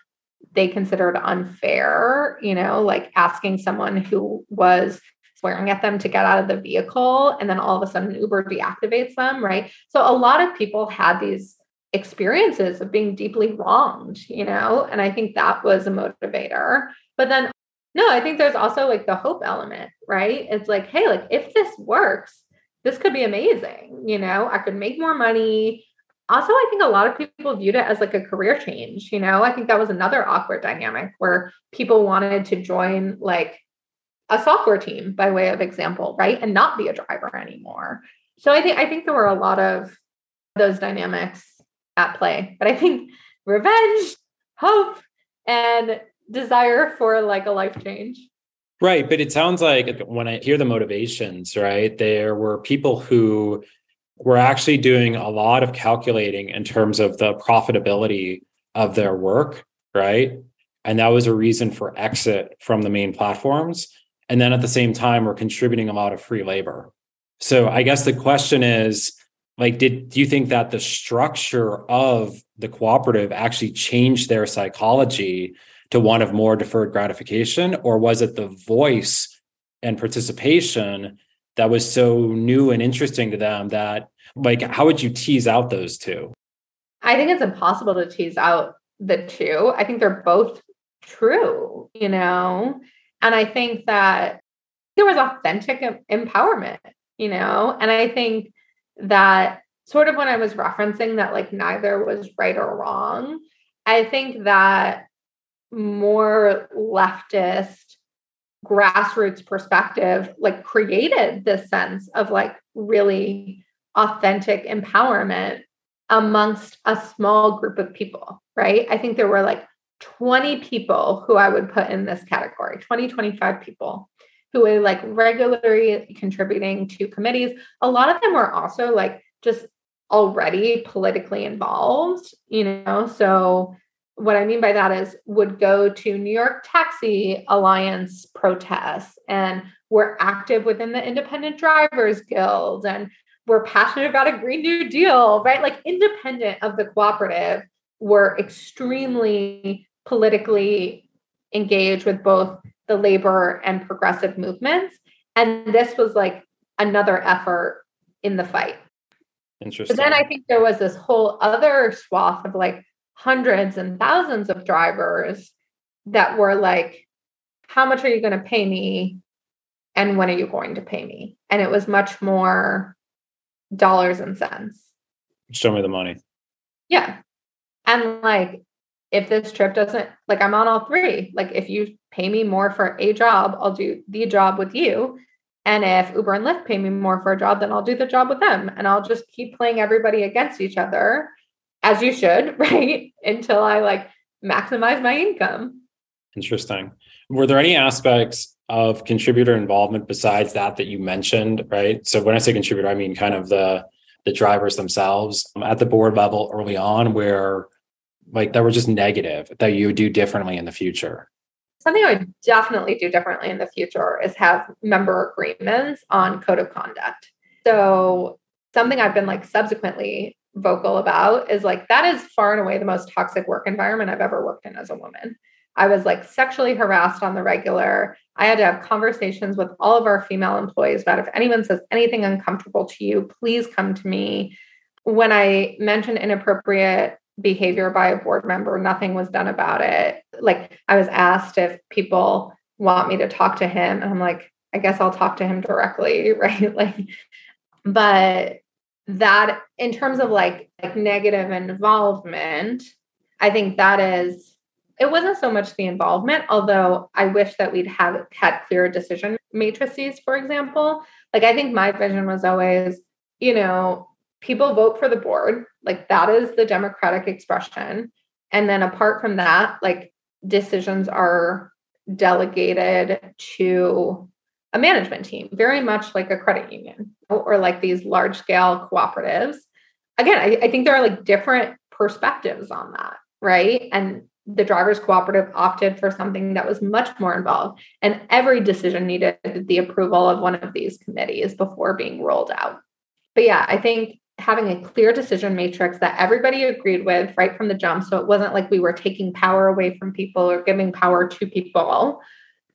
they considered unfair, you know, like asking someone who was swearing at them to get out of the vehicle and then all of a sudden Uber deactivates them, right? So a lot of people had these experiences of being deeply wronged, you know? And I think that was a motivator. But then, no, I think there's also like the hope element, right? It's like, hey, like if this works, this could be amazing, you know? I could make more money. Also, I think a lot of people viewed it as like a career change, you know? I think that was another awkward dynamic where people wanted to join like a software team by way of example, right? And not be a driver anymore. So I think I think there were a lot of those dynamics at play. But I think revenge, hope, and desire for like a life change. Right. But it sounds like when I hear the motivations, right, there were people who were actually doing a lot of calculating in terms of the profitability of their work, right? And that was a reason for exit from the main platforms. And then at the same time, we're contributing a lot of free labor. So I guess the question is like did do you think that the structure of the cooperative actually changed their psychology to one of more deferred gratification? Or was it the voice and participation that was so new and interesting to them that like how would you tease out those two? I think it's impossible to tease out the two. I think they're both true you know and i think that there was authentic empowerment you know? And i think that sort of when I was referencing that like neither was right or wrong, I think that more leftist grassroots perspective like created this sense of like really authentic empowerment amongst a small group of people right? I think there were like 20 people who i would put in this category 20 25 people who were like regularly contributing to committees a lot of them were also like just already politically involved you know so what I mean by that is would go to New York Taxi Alliance protests and we're active within the Independent Drivers Guild and we're passionate about a Green New Deal, right? Like independent of the cooperative, we're extremely politically engaged with both the labor and progressive movements. And this was like another effort in the fight. Interesting. But then I think there was this whole other swath of like hundreds and thousands of drivers that were like, How much are you going to pay me? And when are you going to pay me? And it was much more dollars and cents. Show me the money. Yeah. And like, if this trip doesn't, like, I'm on all three. Like, if you pay me more for a job, I'll do the job with you. And if Uber and Lyft pay me more for a job, then I'll do the job with them. And I'll just keep playing everybody against each other as you should, right? Until I like maximize my income. Interesting. Were there any aspects of contributor involvement besides that that you mentioned, right? So when I say contributor, I mean kind of the the drivers themselves at the board level early on where like that were just negative that you would do differently in the future? Something I would definitely do differently in the future is have member agreements on code of conduct. So something I've been like subsequently vocal about is like that is far and away the most toxic work environment I've ever worked in as a woman. I was like sexually harassed on the regular. I had to have conversations with all of our female employees about if anyone says anything uncomfortable to you, please come to me. When I mentioned inappropriate behavior by a board member, nothing was done about it. Like I was asked if people want me to talk to him, and I'm like, I guess I'll talk to him directly, right? Like, but that in terms of like like negative involvement i think that is it wasn't so much the involvement although i wish that we'd have had clear decision matrices for example like i think my vision was always you know people vote for the board like that is the democratic expression and then apart from that like decisions are delegated to a management team, very much like a credit union or like these large scale cooperatives. Again, I, I think there are like different perspectives on that, right? And the drivers cooperative opted for something that was much more involved and every decision needed the approval of one of these committees before being rolled out but yeah i think having a clear decision matrix that everybody agreed with right from the jump so it wasn't like we were taking power away from people or giving power to people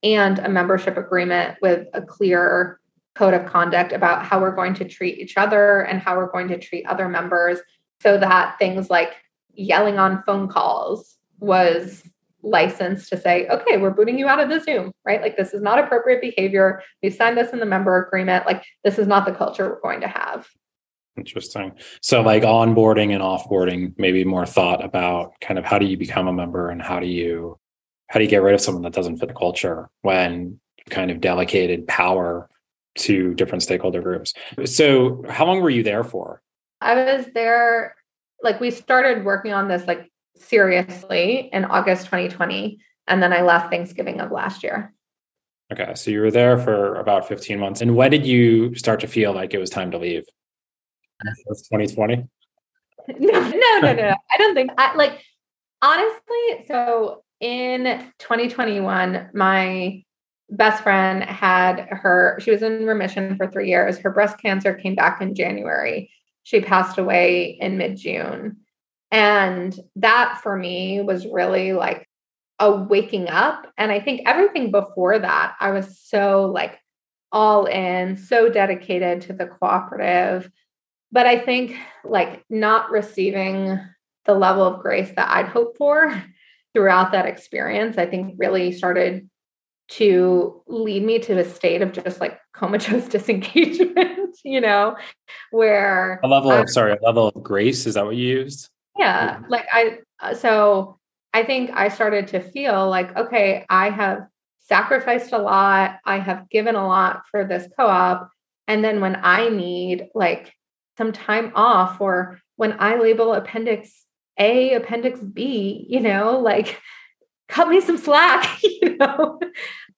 and a membership agreement with a clear code of conduct about how we're going to treat each other and how we're going to treat other members so that things like yelling on phone calls was licensed to say, okay, we're booting you out of the Zoom, right? Like, this is not appropriate behavior. We've signed this in the member agreement. Like, this is not the culture we're going to have. Interesting. So, like mm-hmm. onboarding and offboarding, maybe more thought about kind of how do you become a member and how do you how do you get rid of someone that doesn't fit the culture when kind of delegated power to different stakeholder groups? So, how long were you there for? I was there, like, we started working on this like seriously in August 2020. And then I left Thanksgiving of last year. Okay. So you were there for about 15 months. And when did you start to feel like it was time to leave? 2020? No, no, no, no. I don't think I like honestly. So in 2021, my best friend had her, she was in remission for three years. Her breast cancer came back in January. She passed away in mid June. And that for me was really like a waking up. And I think everything before that, I was so like all in, so dedicated to the cooperative. But I think like not receiving the level of grace that I'd hoped for throughout that experience, I think really started to lead me to a state of just like comatose disengagement, you know, where a level of, sorry, a level of grace. Is that what you used? Yeah. Like I, uh, so I think I started to feel like, okay, I have sacrificed a lot. I have given a lot for this co op. And then when I need like some time off or when I label appendix A, appendix B, you know, like cut me some slack, you know,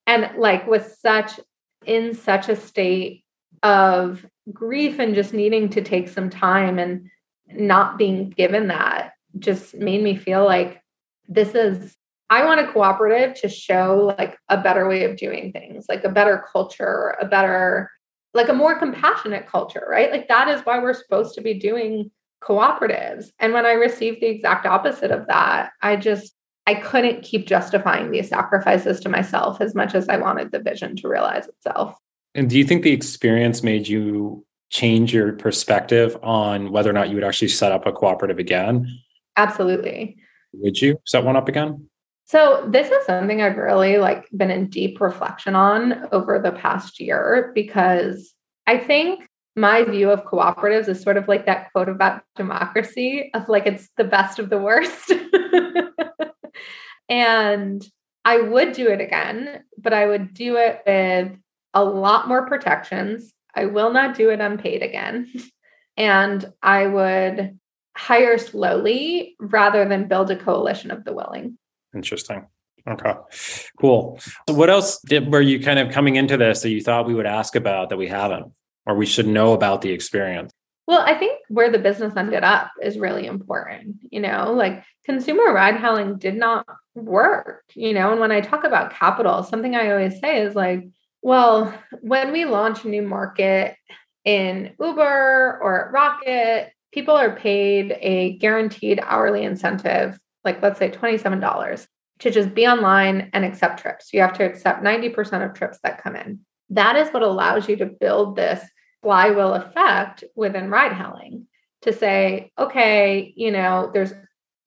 and like was such in such a state of grief and just needing to take some time and not being given that just made me feel like this is I want a cooperative to show like a better way of doing things, like a better culture, a better, like a more compassionate culture, right? Like that is why we're supposed to be doing cooperatives. And when I received the exact opposite of that, I just, I couldn't keep justifying these sacrifices to myself as much as I wanted the vision to realize itself. And do you think the experience made you change your perspective on whether or not you would actually set up a cooperative again? Absolutely. Would you set one up again? So this is something I've really like been in deep reflection on over the past year because I think my view of cooperatives is sort of like that quote about democracy of like it's the best of the worst. and I would do it again, but I would do it with a lot more protections. I will not do it unpaid again. And I would hire slowly rather than build a coalition of the willing. Interesting. Okay, cool. So what else did, were you kind of coming into this that you thought we would ask about that we haven't, or we should know about the experience? Well, I think where the business ended up is really important. You know, like consumer ride hailing did not work, you know, and when I talk about capital, something I always say is like, well, when we launch a new market in Uber or Rocket, people are paid a guaranteed hourly incentive like let's say $27 to just be online and accept trips. You have to accept 90% of trips that come in. That is what allows you to build this flywheel effect within ride hailing to say, okay, you know, there's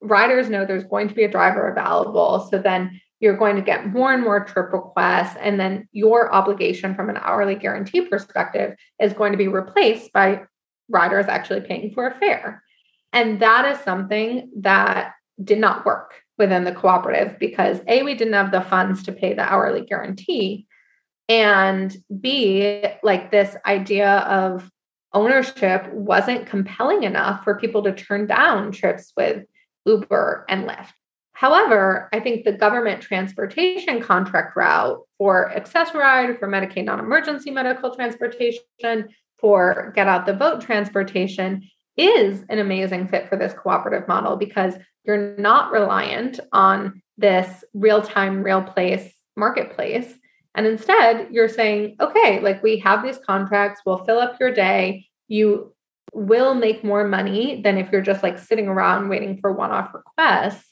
riders know there's going to be a driver available. So then you're going to get more and more trip requests. And then your obligation from an hourly guarantee perspective is going to be replaced by riders actually paying for a fare. And that is something that did not work within the cooperative because A, we didn't have the funds to pay the hourly guarantee. And B, like this idea of ownership wasn't compelling enough for people to turn down trips with Uber and Lyft. However, I think the government transportation contract route for Access-a-Ride, for Medicaid non emergency medical transportation, for Get Out the Vote transportation is an amazing fit for this cooperative model because you're not reliant on this real time, real place marketplace. And instead, you're saying, okay, like we have these contracts, we'll fill up your day. You will make more money than if you're just like sitting around waiting for one off requests.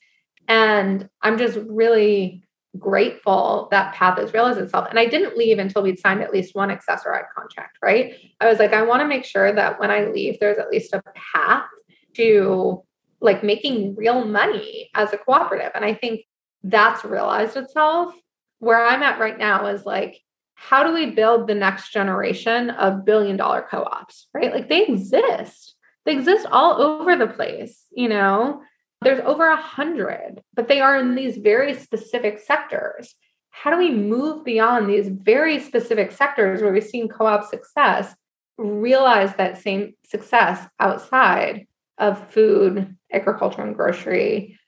And I'm just really grateful that path has realized itself. And I didn't leave until we'd signed at least one Access-a-Ride contract, right? I was like, I want to make sure that when I leave, there's at least a path to like making real money as a cooperative. And I think that's realized itself. Where I'm at right now is like, how do we build the next generation of billion dollar co ops, right? Like they exist, they exist all over the place, you know? There's over a hundred, but they are in these very specific sectors. How do we move beyond these very specific sectors where we've seen co op success, realize that same success outside of food, agriculture and grocery,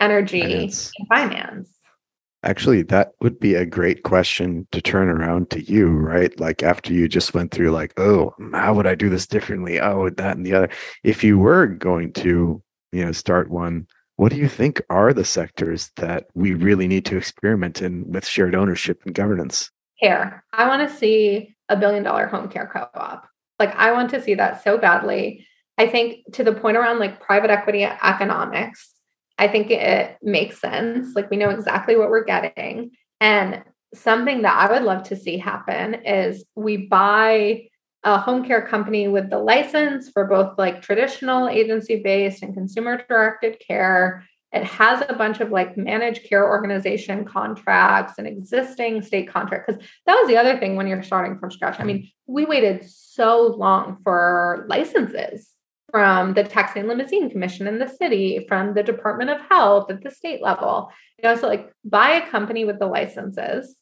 energy, finance. and finance? Actually, that would be a great question to turn around to you, right? Like after you just went through, like, oh, how would I do this differently? Oh, that and the other. If you were going to, you know, start one, what do you think are the sectors that we really need to experiment in with shared ownership and governance? Care. I want to see a billion dollar home care co op. Like, I want to see that so badly. I think to the point around like private equity economics, I think it makes sense. Like we know exactly what we're getting. And something that I would love to see happen is we buy a home care company with the license for both like traditional agency based and consumer directed care. It has a bunch of like managed care organization contracts and existing state contract. Because that was the other thing when you're starting from scratch. I mean, we waited so long for licenses from the Taxi and Limousine Commission in the city, from the Department of Health at the state level. You know, so like buy a company with the licenses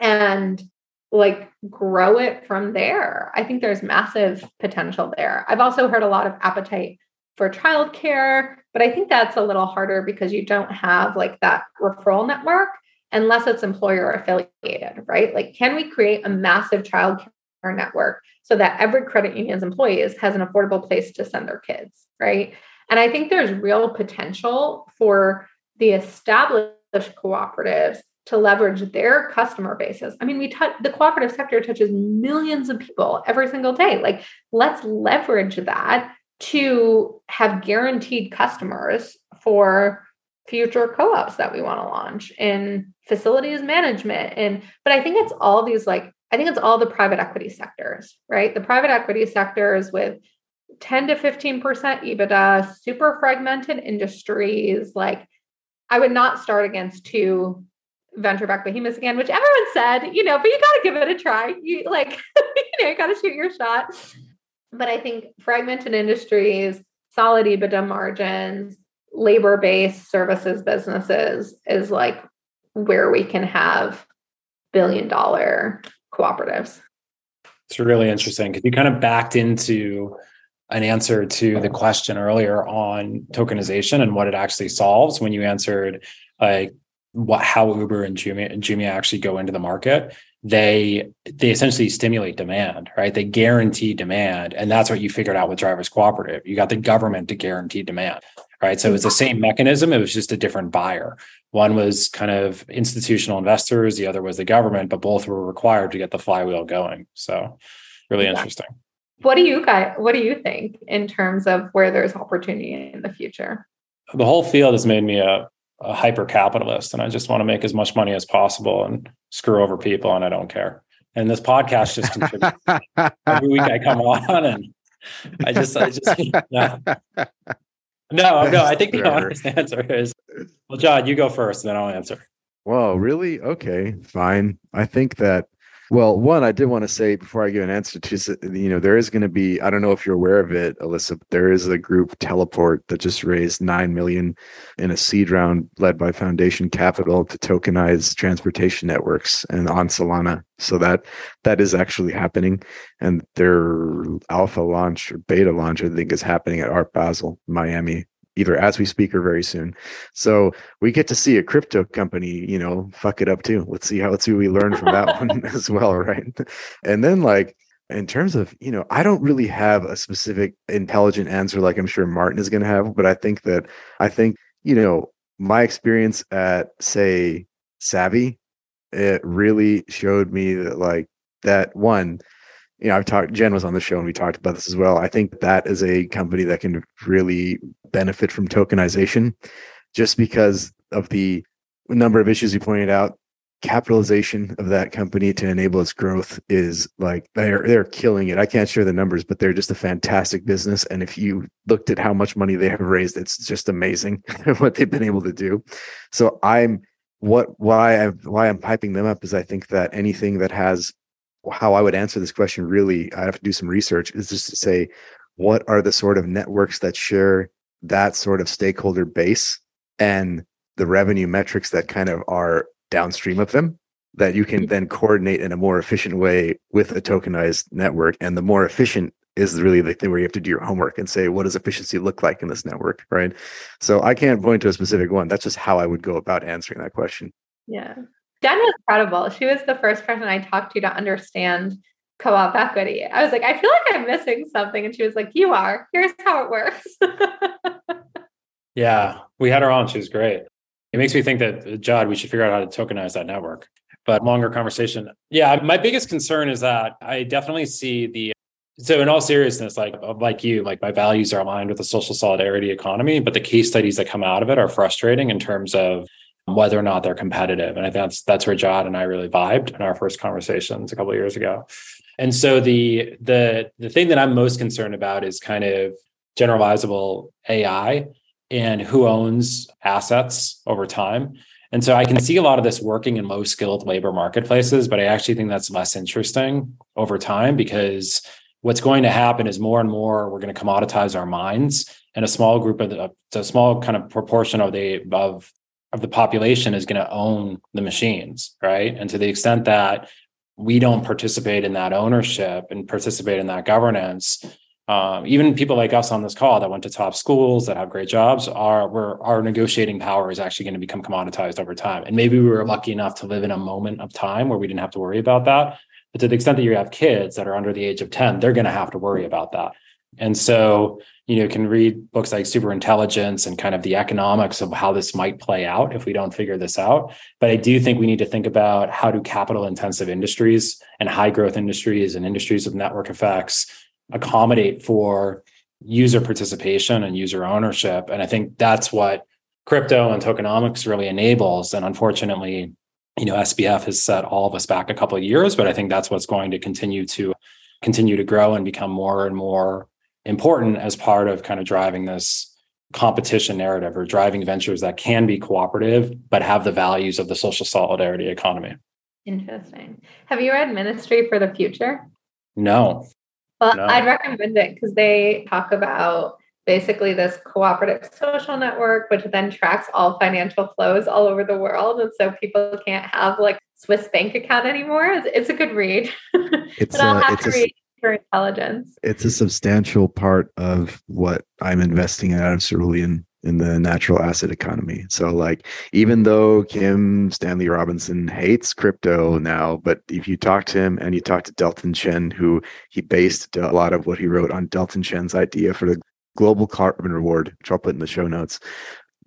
and like grow it from there. I think there's massive potential there. I've also heard a lot of appetite for childcare, but I think that's a little harder because you don't have like that referral network unless it's employer affiliated, right? Like, can we create a massive childcare network so that every credit union's employees has an affordable place to send their kids, right? And I think there's real potential for the established cooperatives to leverage their customer bases. I mean, we touch the cooperative sector touches millions of people every single day. Like, let's leverage that to have guaranteed customers for future co-ops that we want to launch in facilities management and but i think it's all these like i think it's all the private equity sectors right the private equity sectors with 10 to 15% ebitda super fragmented industries like i would not start against two venture back behemoths again which everyone said you know but you got to give it a try you like you know you got to shoot your shot but i think fragmented industries solid ebitda margins labor based services businesses is like where we can have billion dollar cooperatives. It's really interesting because you kind of backed into an answer to the question earlier on tokenization and what it actually solves when you answered like what how Uber and Jumia, Jumia actually go into the market. They they essentially stimulate demand, right? They guarantee demand, and that's what you figured out with Drivers Cooperative. You got the government to guarantee demand right? So it's the same mechanism. It was just a different buyer. One was kind of institutional investors, the other was the government, but both were required to get the flywheel going. So really yeah. interesting. What do you guys what do you think in terms of where there's opportunity in the future? The whole field has made me a, a hyper capitalist and I just want to make as much money as possible and screw over people and I don't care. And this podcast just contributes. Every week I come on and I just I just yeah. No, no. I think the honest answer is, well, John, you go first, and then I'll answer. Well, really? Okay, fine. I think that. Well, one, I did want to say before I give an answer to, you know, there is going to be. I don't know if you're aware of it, Alissa. there is a group, Teleport, that just raised nine million in a seed round led by Foundation Capital to tokenize transportation networks and on Solana. So that that is actually happening, and their alpha launch or beta launch, I think, is happening at Art Basel, Miami, either as we speak or very soon. So we get to see a crypto company, you know, fuck it up too. Let's see how let's see what we learn from that one as well, right? And then like in terms of, you know, I don't really have a specific intelligent answer like I'm sure Martin is going to have, but I think that I think, you know, my experience at say Savvy it really showed me that like that one you know i've talked jen was on the show and we talked about this as well i think that is a company that can really benefit from tokenization just because of the number of issues you pointed out capitalization of that company to enable its growth is like they're they're killing it. I can't share the numbers, but they're just a fantastic business. And if you looked at how much money they have raised, it's just amazing what they've been able to do. So I'm what why I why I'm piping them up is I think that anything that has how I would answer this question really I have to do some research is just to say what are the sort of networks that share that sort of stakeholder base and the revenue metrics that kind of are downstream of them that you can mm-hmm. then coordinate in a more efficient way with a tokenized network? And the more efficient is really the thing where you have to do your homework and say what does efficiency look like in this network right? So i can't point to a specific one. That's just how i would go about answering that question. Yeah jen was incredible. She was the first person i talked to to understand co-op equity. I was like i feel like i'm missing something and she was like you are. Here's how it works. Yeah we had her on. She was great. It makes me think that uh, jod we should figure out how to tokenize that network but longer conversation. Yeah my biggest concern is that i definitely see the so in all seriousness like uh, like you like my values are aligned with the social solidarity economy but the case studies that come out of it are frustrating in terms of whether or not they're competitive. And i think that's that's where john and i really vibed in our first conversations a couple of years ago. And so the the the thing that i'm most concerned about is kind of generalizable ai and who owns assets over time. And so I can see a lot of this working in low skilled labor marketplaces, but I actually think that's less interesting over time because what's going to happen is more and more we're going to commoditize our minds. And a small group of the, a small kind of proportion of the of of the population is going to own the machines right? And to the extent that we don't participate in that ownership and participate in that governance um, even people like us on this call that went to top schools that have great jobs are where our negotiating power is actually going to become commoditized over time. And maybe we were lucky enough to live in a moment of time where we didn't have to worry about that. But to the extent that you have kids that are under the age of 10 they're going to have to worry about that. And so you know can read books like super intelligence and kind of the economics of how this might play out if we don't figure this out but i do think we need to think about how do capital intensive industries and high growth industries and industries with network effects accommodate for user participation and user ownership. And I think that's what crypto and tokenomics really enables. And unfortunately, you know, SBF has set all of us back a couple of years, but I think that's what's going to continue to continue to grow and become more and more important as part of kind of driving this competition narrative or driving ventures that can be cooperative but have the values of the social solidarity economy. Interesting. Have you read Ministry for the Future? No. Well, no. I'd recommend it because they talk about basically this cooperative social network, which then tracks all financial flows all over the world. And so people can't have like Swiss bank account anymore. It's, it's a good read. It's, but I'll uh, have to read for intelligence. It's a substantial part of what I'm investing in out of cerulean in the natural asset economy. So like even though Kim Stanley Robinson hates crypto now, but if you talk to him and you talk to Delton Chen, who he based a lot of what he wrote on Delton Chen's idea for the global carbon reward, which I'll put in the show notes,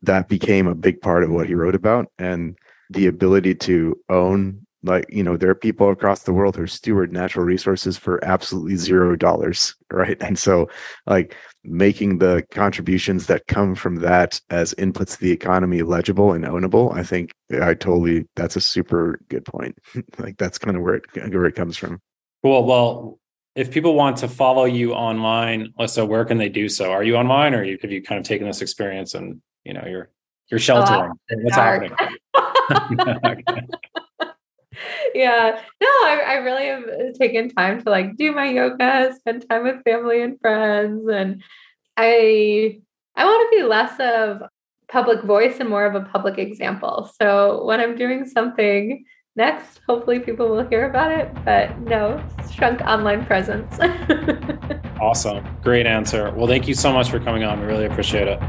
that became a big part of what he wrote about. And the ability to own like you know there are people across the world who steward natural resources for absolutely zero dollars right? And so like making the contributions that come from that as inputs to the economy legible and ownable i think i totally that's a super good point. Like that's kind of where it where it comes from. Cool. Well if people want to follow you online so where can they do so? Are you online or have you kind of taken this experience and you know you're you're oh, sheltering? oh, what's dark. happening yeah. No I, I really have uh, taken time to like do my yoga spend time with family and friends and i i want to be less of public voice and more of a public example. So when i'm doing something next hopefully people will hear about it but no shrunk online presence. Awesome. Great answer. Well thank you so much for coming on. We really appreciate it